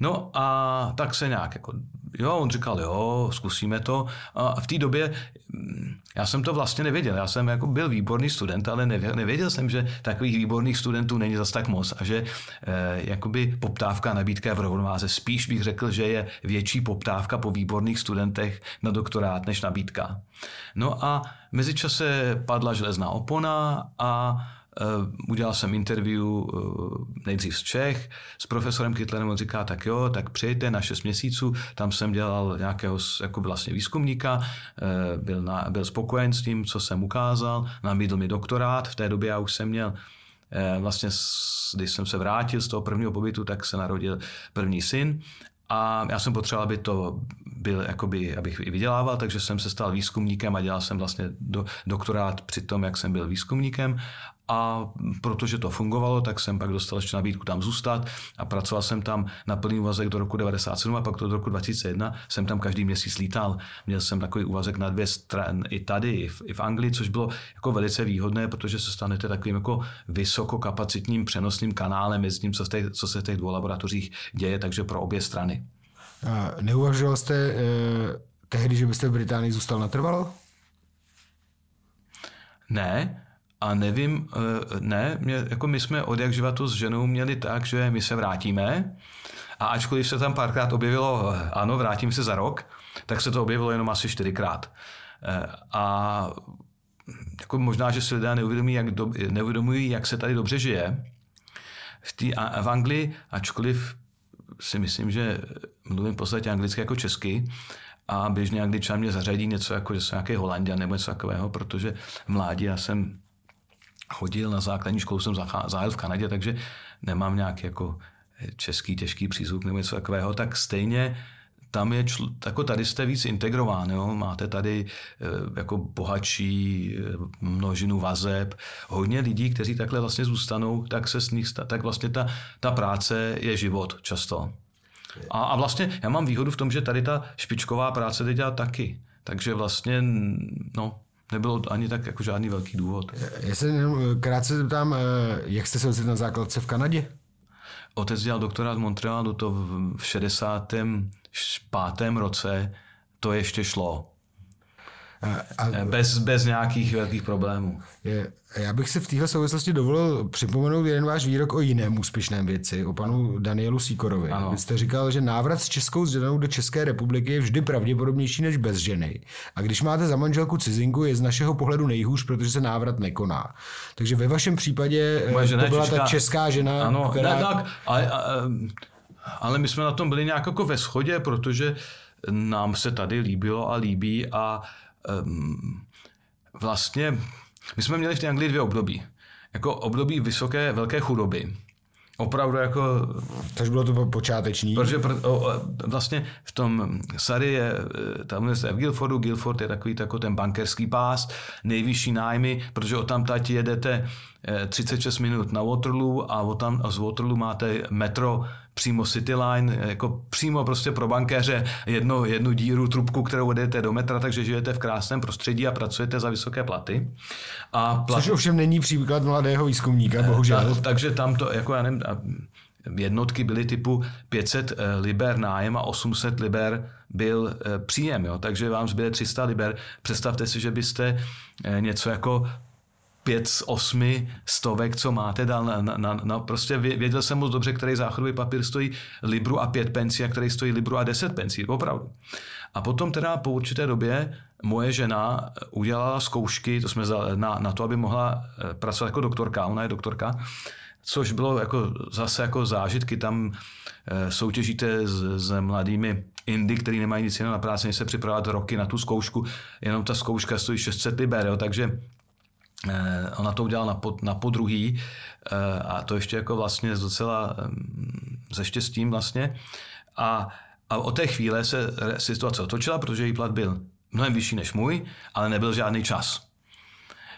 No a tak se nějak jako, jo, on říkal, jo, zkusíme to. A v té době mm, já jsem to vlastně nevěděl. Já jsem jako byl výborný student, ale nevěděl jsem, že takových výborných studentů není zas tak moc a že eh, jakoby poptávka a nabídka je v rovnováze. Spíš bych řekl, že je větší poptávka po výborných studentech na doktorát než nabídka. No a mezičase padla železná opona a udělal jsem interview eh, nejdřív z Čech s profesorem Kytlerem, on říká, tak jo, tak přijďte na 6 měsíců, tam jsem dělal nějakého jako vlastně výzkumníka, eh, byl, na, byl spokojen s tím, co jsem ukázal, nabídl mi doktorát, v té době já už jsem měl vlastně, když jsem se vrátil z toho prvního pobytu, tak se narodil první syn. A já jsem potřeboval, aby to byl, jakoby, abych i vydělával, takže jsem se stal výzkumníkem a dělal jsem vlastně do, doktorát při tom, jak jsem byl výzkumníkem a protože to fungovalo, tak jsem pak dostal ještě nabídku tam zůstat a pracoval jsem tam na plný úvazek do roku 97 a pak do roku 2001 jsem tam každý měsíc lítal. Měl jsem takový úvazek na dvě strany i tady, i v, i v Anglii, což bylo jako velice výhodné, protože se stanete takovým jako vysokokapacitním přenosným kanálem mezi tím, co, těch, co se v těch dvou laboratořích děje, takže pro obě strany. A neuvažoval jste eh, tehdy, že byste v Británii zůstal natrvalo? Ne, a nevím, eh, ne, mě, jako my jsme od jak to s ženou měli tak, že my se vrátíme a ačkoliv se tam párkrát objevilo, eh, ano, vrátím se za rok, tak se to objevilo jenom asi čtyřikrát. Eh, a jako možná, že si lidé neuvědomují, jak, do, neuvědomují, jak se tady dobře žije. V, tý, a v Anglii, ačkoliv si myslím, že mluvím v podstatě anglicky jako česky, a běžně angličan mě zařadí něco jako, že jsem nějaký Holandian nebo něco takového, protože mládí já jsem chodil na základní školu, jsem zahájil v Kanadě, takže nemám nějaký jako český těžký přízvuk nebo něco takového, tak stejně tam je, čl, jako tady jste víc integrován, jo? máte tady e, jako bohatší e, množinu vazeb, hodně lidí, kteří takhle vlastně zůstanou, tak se s nich, tak vlastně ta, ta práce je život často. A, a vlastně já mám výhodu v tom, že tady ta špičková práce jde dělat taky. Takže vlastně, no, nebylo ani tak jako žádný velký důvod. Já se jenom krátce zeptám, eh, jak jste se ocitl na základce v Kanadě? Otec dělal doktorát v Montrealu, to v 65. roce to ještě šlo. A, a, bez, bez nějakých velkých problémů. Je, já bych si v téhle souvislosti dovolil připomenout jeden váš výrok o jiném úspěšném věci, o panu Danielu Síkorovi. Ano. Vy jste říkal, že návrat s českou ženou do České republiky je vždy pravděpodobnější než bez ženy. A když máte za manželku cizinku, je z našeho pohledu nejhůř, protože se návrat nekoná. Takže ve vašem případě eh, Moje žena to byla česká... ta česká žena, ano, která... Ne, tak, ale, ale my jsme na tom byli nějak jako ve shodě, protože nám se tady líbilo a líbí a um, vlastně, my jsme měli v té Anglii dvě období. Jako období vysoké, velké chudoby, opravdu jako... Takže bylo to počáteční. Protože pr, o, vlastně v tom Sary je, e, tam je v Guilfordu, Guilford je takový jako ten bankerský pás, nejvyšší nájmy, protože od tam tati jedete 36 e, minut na Waterloo a, od tam, a z Waterloo máte metro přímo City Line, jako přímo prostě pro bankéře jedno, jednu díru, trubku, kterou jdete do metra, takže žijete v krásném prostředí a pracujete za vysoké platy. A plat... Což ovšem není příklad mladého výzkumníka, bohužel. Ta, takže tam to, jako já nevím, jednotky byly typu 500 eh, liber nájem a 800 liber byl eh, příjem, jo? takže vám zbyde 300 liber. Představte si, že byste eh, něco jako pět z osmi stovek, co máte, dal na, na, na, na prostě věděl jsem moc dobře, který záchodový papír stojí libru a pět pencí a který stojí libru a deset pencí, opravdu. A potom teda po určité době moje žena udělala zkoušky, to jsme na, na to, aby mohla eh, pracovat jako doktorka, ona je doktorka, což bylo jako zase jako zážitky, tam e, soutěžíte s, s mladými Indy, který nemají nic jiného na práci, než se připravovat roky na tu zkoušku, jenom ta zkouška stojí 600 liber, jo, takže Eh, ona to udělala na, pod, na podruhý eh, a to ještě jako vlastně s docela se štěstím vlastně. A, a od té chvíle se situace otočila, protože její plat byl mnohem vyšší než můj, ale nebyl žádný čas.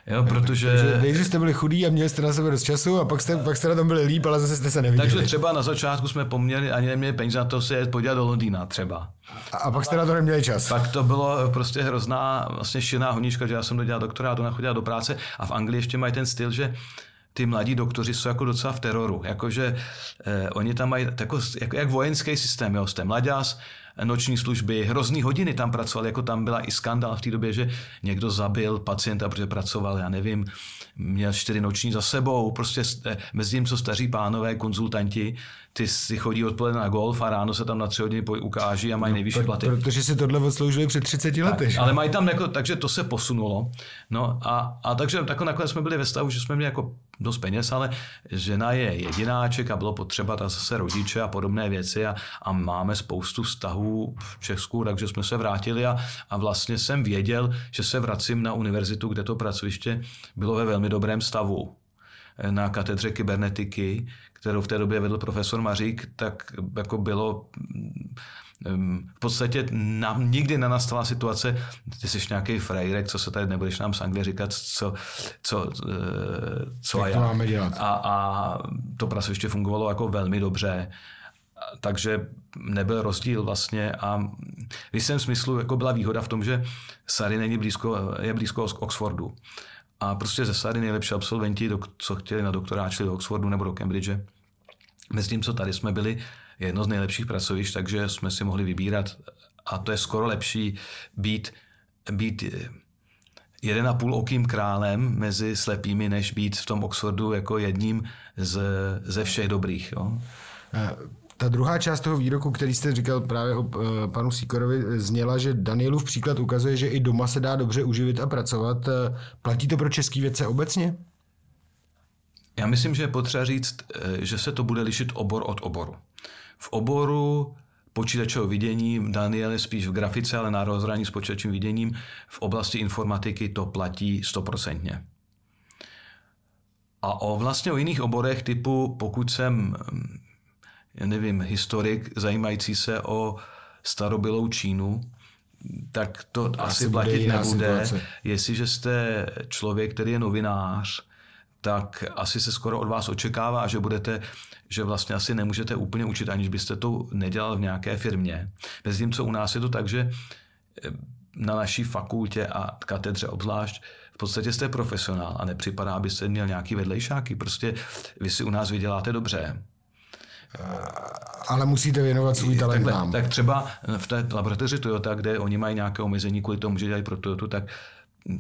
Jo, protože... Takže nejdřív jste byli chudí a měli jste na sebe dost času a pak jste, pak jste na tom byli líp, ale zase jste se neviděli. Takže třeba na začátku jsme poměrli ani neměli peníze na to se jet podívat do Londýna třeba. A, a pak jste na to neměli čas. Pak to bylo prostě hrozná vlastně štěná honíčka, že já jsem dodělal doktorát, ona chodila do práce a v Anglii ještě mají ten styl, že ty mladí doktoři jsou jako docela v teroru. Jakože eh, oni tam mají jako, jako, jak vojenský systém, jo, jste mladěz, noční služby, hrozný hodiny tam pracovali, jako tam byla i skandál v té době, že někdo zabil pacienta, protože pracoval, já nevím, měl čtyři noční za sebou, prostě mezi tím, co staří pánové, konzultanti, ty si chodí odpoledne na golf a ráno se tam na tři hodiny ukáží a mají no, nejvyšší platy. Protože si tohle odsloužili před 30 lety. Tak, ale mají tam, jako, takže to se posunulo. No a, a takže tak nakonec jsme byli ve stavu, že jsme měli jako dost peněz, ale žena je jedináček a bylo potřeba ta zase rodiče a podobné věci a, a máme spoustu vztahů v Česku, takže jsme se vrátili a, a vlastně jsem věděl, že se vracím na univerzitu, kde to pracoviště bylo ve velmi dobrém stavu na katedře kybernetiky, kterou v té době vedl profesor Mařík, tak jako bylo mm, v podstatě nám nikdy nenastala situace, ty jsi nějaký frajrek, co se tady nebudeš nám z Anglie říkat, co, co, eh, co a já. máme dělat. A, a to pracoviště fungovalo jako velmi dobře takže nebyl rozdíl vlastně a v jistém smyslu jako byla výhoda v tom, že Sary není blízko, je blízko Oxfordu. A prostě ze Sary nejlepší absolventi, co chtěli na doktorát, šli do Oxfordu nebo do Cambridge. Tím, co tady jsme byli jedno z nejlepších pracovišť, takže jsme si mohli vybírat a to je skoro lepší být, být jeden a půl okým králem mezi slepými, než být v tom Oxfordu jako jedním z, ze všech dobrých. Jo? Eh, ta druhá část toho výroku, který jste říkal právě o e, panu Sikorovi, zněla, že Danielův příklad ukazuje, že i doma se dá dobře uživit a pracovat. Platí to pro český vědce obecně? Já myslím, že je potřeba říct, e, že se to bude lišit obor od oboru. V oboru počítačového vidění, Daniel je spíš v grafice, ale na rozhraní s počítačovým viděním, v oblasti informatiky to platí stoprocentně. A o vlastně o jiných oborech typu, pokud jsem já nevím, historik zajímající se o starobylou Čínu, tak to asi, asi platit nebude. Situace. Jestliže jste člověk, který je novinář, tak asi se skoro od vás očekává, že budete, že vlastně asi nemůžete úplně učit, aniž byste to nedělal v nějaké firmě. Mezi tím, co u nás je to tak, že eh, na naší fakultě a katedře obzvlášť v podstatě jste profesionál a nepřipadá, abyste měl nějaký vedlejšáky. Prostě vy si u nás vyděláte dobře ale musíte věnovat svůj talent Takhle, nám. Tak třeba v té laboratoři Toyota, kde oni mají nějaké omezení kvůli tomu, že dělají pro Toyota, tak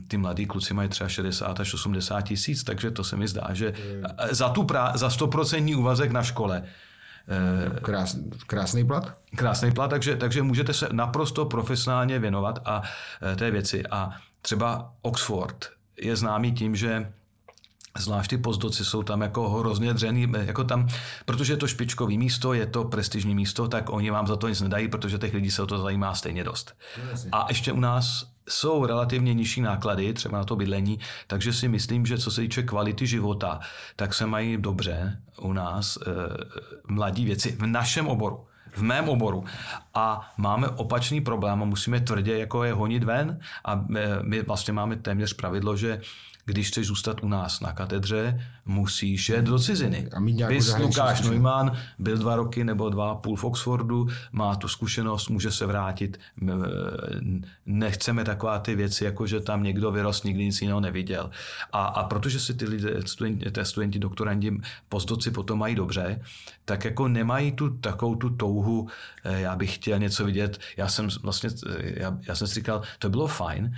ty mladí kluci mají třeba 60 až 80 tisíc, takže to se mi zdá, že za, tu prá- za 100% úvazek na škole eh, Krás, krásný plat? Krásný plat, takže, takže můžete se naprosto profesionálně věnovat a eh, té věci. A třeba Oxford je známý tím, že Zvlášť ty pozdoci jsou tam jako hrozně dřený, jako tam, protože je to špičkový místo, je to prestižní místo, tak oni vám za to nic nedají, protože těch lidí se o to zajímá stejně dost. A ještě u nás jsou relativně nižší náklady, třeba na to bydlení, takže si myslím, že co se týče kvality života, tak se mají dobře u nás e, mladí věci v našem oboru v mém oboru. A máme opačný problém a musíme tvrdě jako je honit ven a my vlastně máme téměř pravidlo, že když chceš zůstat u nás na katedře, musíš jet do ciziny. A mít Vys Lukáš Neumann byl dva roky nebo dva a půl v Oxfordu, má tu zkušenost, může se vrátit. Nechceme taková ty věci, jako že tam někdo vyrost, nikdy nic jiného neviděl. A, a protože si ty lidé, studenti, ty studenti, doktorandi, pozdoci potom mají dobře, tak jako nemají tu takovou tu touhu, eh, já bych chtěl něco vidět. Já jsem vlastně, eh, já, já jsem si říkal, to bylo fajn,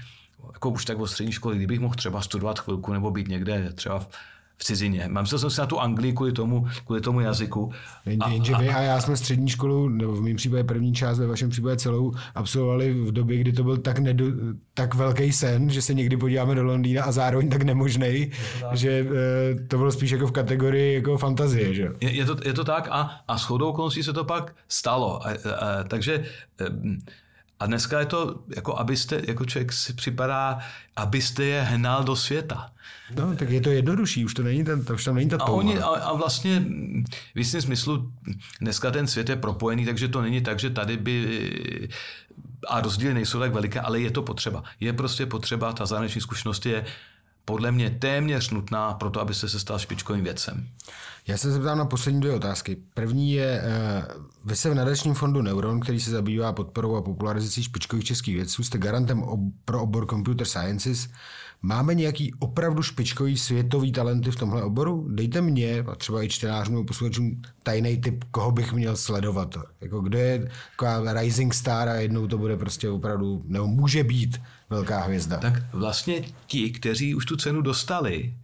jako už tak od střední školy, kdybych mohl třeba studovat chvilku nebo být někde třeba v, v cizině. Mám jsem si na tu Anglii kvůli tomu, kvůli tomu jazyku. Jenže, jenže vy a já jsme střední školu, nebo v mém případě první část, ve vašem případě celou, absolvovali v době, kdy to byl tak, nedo, tak velký sen, že se někdy podíváme do Londýna a zároveň tak nemožný, že e, to bylo spíš jako v kategorii jako fantazie. Že? Je, je, to, je to tak a, a shodou okolností se to pak stalo. A, a, takže e, a dneska je to, jako abyste, jako člověk si připadá, abyste je hnal do světa. No, tak je to jednodušší, už to není ten, to už tam není ta a, oni, a, a vlastně v jistém smyslu dneska ten svět je propojený, takže to není tak, že tady by a rozdíly nejsou tak veliké, ale je to potřeba. Je prostě potřeba, ta zahraniční zkušenost je podle mě téměř nutná pro to, abyste se stal špičkovým vědcem. Já se zeptám na poslední dvě otázky. První je, eh, vy se v nadačním fondu Neuron, který se zabývá podporou a popularizací špičkových českých vědců, jste garantem pro obor Computer Sciences. Máme nějaký opravdu špičkový světový talenty v tomhle oboru? Dejte mě a třeba i čtenářům nebo posluchačům tajný typ, koho bych měl sledovat. Jako kdo je taková rising star a jednou to bude prostě opravdu, nebo může být velká hvězda. Tak vlastně ti, kteří už tu cenu dostali,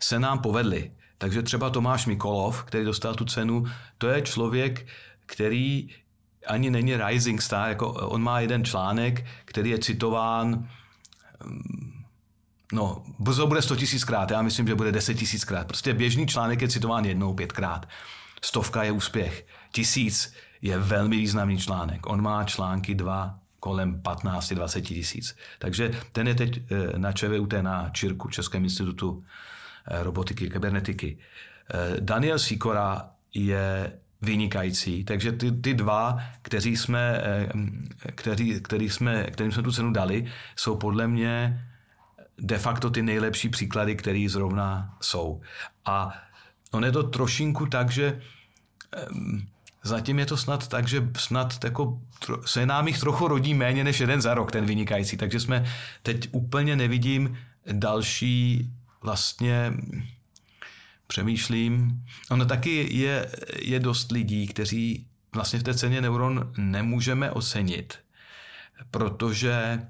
se nám povedli. Takže třeba Tomáš Mikolov, který dostal tu cenu, to je člověk, který ani není rising star, jako on má jeden článek, který je citován No, brzo bude 100 tisíckrát, já myslím, že bude 10 tisíckrát. Prostě běžný článek je citován jednou, pětkrát. Stovka je úspěch. Tisíc je velmi významný článek. On má články dva kolem 15-20 tisíc. Takže ten je teď eh, na ČVUT na Čirku, Českém institutu Eh, robotiky, kybernetiky. Eh, Daniel Sikora je vynikající, takže ty, ty dva, kteří jsme, kteří, kteří jsme, kterým jsme tu cenu dali, jsou podle mě de facto ty nejlepší příklady, které zrovna jsou. A on je to trošinku tak, že zatím je to snad tak, že snad jako se nám jich trochu rodí méně než jeden za rok, ten vynikající. Takže jsme teď úplně nevidím další vlastně přemýšlím, ono taky je, je dost lidí, kteří vlastně v té ceně neuron nemůžeme ocenit, protože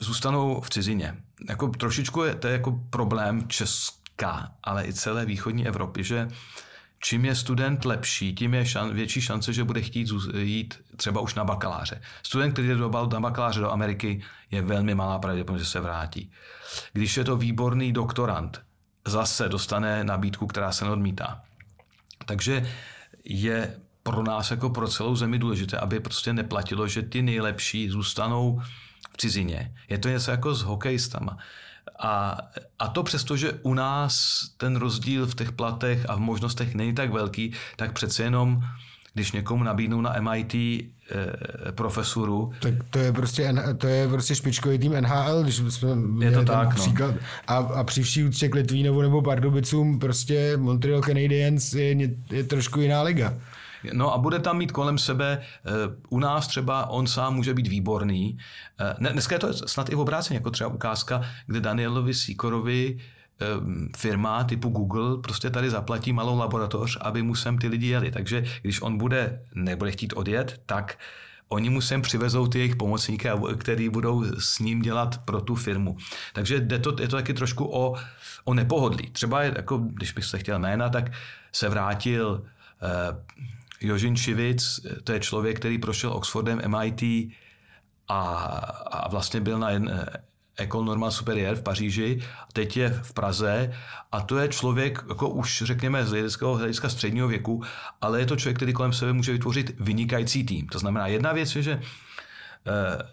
zůstanou v cizině. Jako trošičku je to je jako problém Česka, ale i celé východní Evropy, že čím je student lepší, tím je šan, větší šance, že bude chtít jít třeba už na bakaláře. Student, který jde do, na bakaláře do Ameriky, je velmi malá pravděpodobnost, že se vrátí. Když je to výborný doktorant, zase dostane nabídku, která se neodmítá. Takže je pro nás jako pro celou zemi důležité, aby prostě neplatilo, že ty nejlepší zůstanou v cizině. Je to něco jako s hokejistama. A, a to přesto, že u nás ten rozdíl v těch platech a v možnostech není tak velký, tak přece jenom když někomu nabídnou na MIT eh, profesuru. Tak to je prostě, to je prostě špičkový tým NHL, když jsme je to tak, no. příklad. No. A, a při vší úctě k Litvínovu nebo Pardubicům prostě Montreal Canadiens je, je trošku jiná liga. No a bude tam mít kolem sebe, eh, u nás třeba on sám může být výborný. Eh, dneska je to snad i v obráceně, jako třeba ukázka, kde Danielovi Sikorovi eh, firma typu Google prostě tady zaplatí malou laboratoř, aby mu sem ty lidi jeli. Takže když on bude, nebude chtít odjet, tak oni mu sem přivezou ty jejich pomocníky, který budou s ním dělat pro tu firmu. Takže je to, je to taky trošku o, o nepohodlí. Třeba, jako, když bych se chtěl jména, tak se vrátil Jožin Šivic, to je člověk, který prošel Oxfordem, MIT a, a vlastně byl na jedné, Ecole Normale Supérieure v Paříži, teď je v Praze a to je člověk, jako už řekněme z hlediska, hlediska středního věku, ale je to člověk, který kolem sebe může vytvořit vynikající tým. To znamená, jedna věc je, že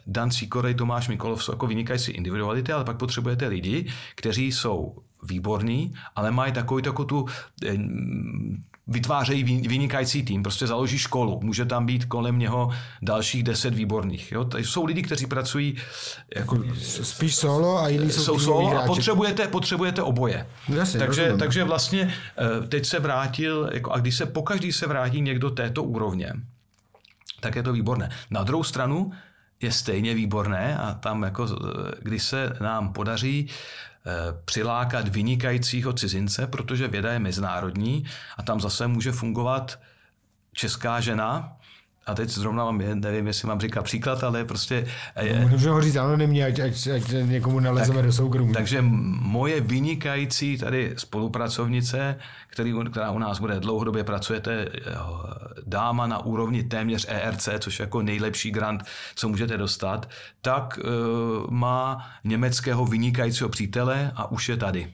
Dan Sikorej, Tomáš Mikolov jsou jako vynikající individuality, ale pak potřebujete lidi, kteří jsou výborní, ale mají takovou, takovou tu eh, vytvářejí vynikající tým, prostě založí školu, může tam být kolem něho dalších deset výborných. Jo? Tady jsou lidi, kteří pracují jako, spíš solo a jiní jsou, jsou solo a potřebujete, potřebujete oboje. Jasně, takže, takže vlastně eh, teď se vrátil, jako, a když se pokaždý se vrátí někdo této úrovně, tak je to výborné. Na druhou stranu je stejně výborné a tam, jako, eh, když se nám podaří přilákat vynikajícího cizince, protože věda je mezinárodní a tam zase může fungovat česká žena, a teď zrovna mám, nevím, jestli mám říkat příklad, ale prostě... Je, no, Můžeme ho říct anonymně, ať, ať, ať někomu nalezeme tak, do soukromí. Takže moje vynikající tady spolupracovnice, který, která u nás bude dlouhodobě pracujete, eh, dáma na úrovni téměř ERC, což je jako nejlepší grant, co můžete dostat, tak uh, má německého vynikajícího přítele a už je tady.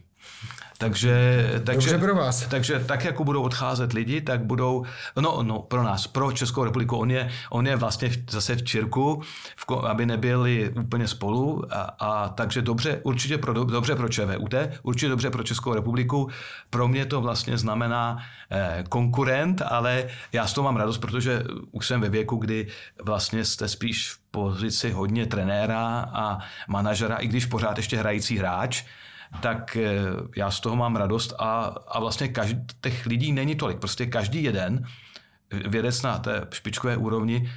Takže, takže, Dobře pro vás. takže tak, jako budou odcházet lidi, tak budou, no, no pro nás, pro Českou republiku, on je, on je vlastně v, zase v Čirku, v, aby nebyli úplně spolu a, a takže dobře, určitě pro, dobře pro ČVUT, určitě dobře pro Českou republiku. Pro mě to vlastně znamená eh, konkurent, ale já z toho mám radost, protože už jsem ve věku, kdy vlastně jste spíš v pozici hodně trenéra a manažera, i když pořád ještě hrající hráč, tak eh, já z toho mám radost a, a vlastně každý, těch lidí není tolik. Prostě každý jeden vědec na té špičkové úrovni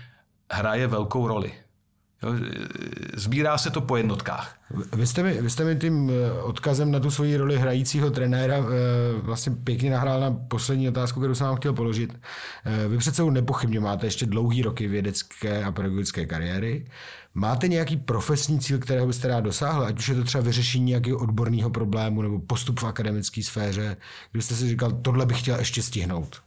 hraje velkou roli. Jo, sbírá se to po jednotkách. Vy jste, mi, vy jste mi tím eh, odkazem na tu svoji roli hrajícího trenéra eh, vlastně pěkně nahrál na poslední otázku, kterou jsem vám chtěl položit. Vy přece nepochybně máte ještě dlouhý roky vědecké a pedagogické kariéry. Máte nějaký profesní cíl, kterého byste rád dosáhl? Ať už je to třeba vyřešení nějakého odborného problému nebo postup v akademické sféře, kdybyste si říkal, tohle bych chtěl ještě stihnout?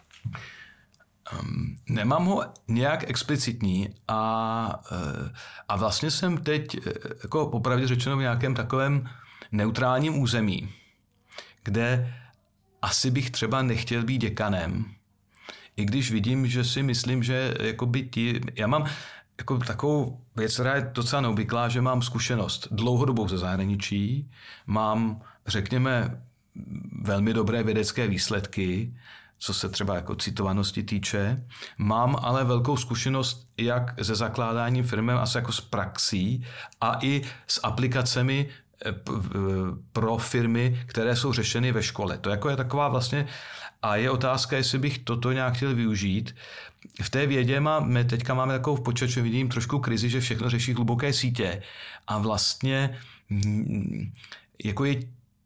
Um, nemám ho nějak explicitní a, eh, a vlastně jsem teď, eh, jako popravdě řečeno, v nějakém takovém neutrálním území, kde asi bych třeba nechtěl být děkanem, i když vidím, že si myslím, že by ti, já mám, jako takovou věc, která je docela neobvyklá, že mám zkušenost dlouhodobou ze zahraničí, mám, řekněme, velmi dobré vědecké výsledky, co se třeba jako citovanosti týče. Mám ale velkou zkušenost jak se zakládáním firmy, asi jako s praxí a i s aplikacemi eh, pro firmy, které jsou řešeny ve škole. To jako je taková vlastně a je otázka, jestli bych toto nějak chtěl využít. V té vědě máme, teďka máme takovou v počítači, vidím trošku krizi, že všechno řeší hluboké sítě a vlastně mm, jako je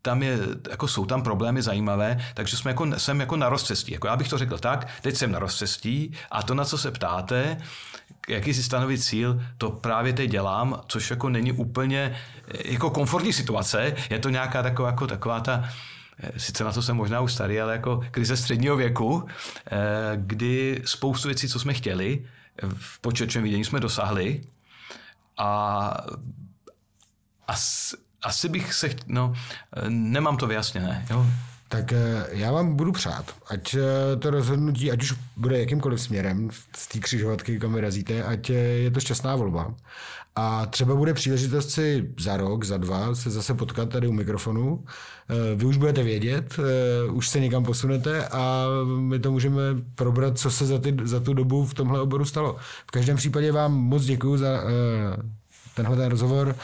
tam je, jako jsou tam problémy zajímavé, takže jsme jako, jsem jako na rozcestí. Jako já bych to řekl tak, teď jsem na rozcestí a to, na co se ptáte, jaký si stanovit cíl, to právě teď dělám, což jako není úplně jako komfortní situace, je to nějaká taková, jako taková ta, Eh, sice na to jsem možná už starý, ale jako krize středního věku, eh, kdy spoustu věcí, co jsme chtěli, v početčem vidění jsme dosáhli a as, asi bych se, no, eh, nemám to vyjasněné, jo. Tak já vám budu přát, ať to rozhodnutí, ať už bude jakýmkoliv směrem z té křižovatky, kam vyrazíte, ať je to šťastná volba. A třeba bude příležitost si za rok, za dva se zase potkat tady u mikrofonu. Eh, vy už budete vědět, eh, už se někam posunete a my to můžeme probrat, co se za, ty, za tu dobu v tomhle oboru stalo. V každém případě vám moc děkuji za eh, tenhle ten rozhovor.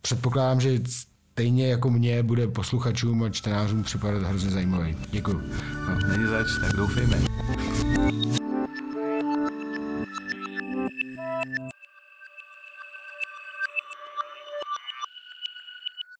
Předpokládám, že stejně jako mě bude posluchačům a čtenářům připadat hrozně zajímavý. Děkuji. No, není zač, tak doufejme.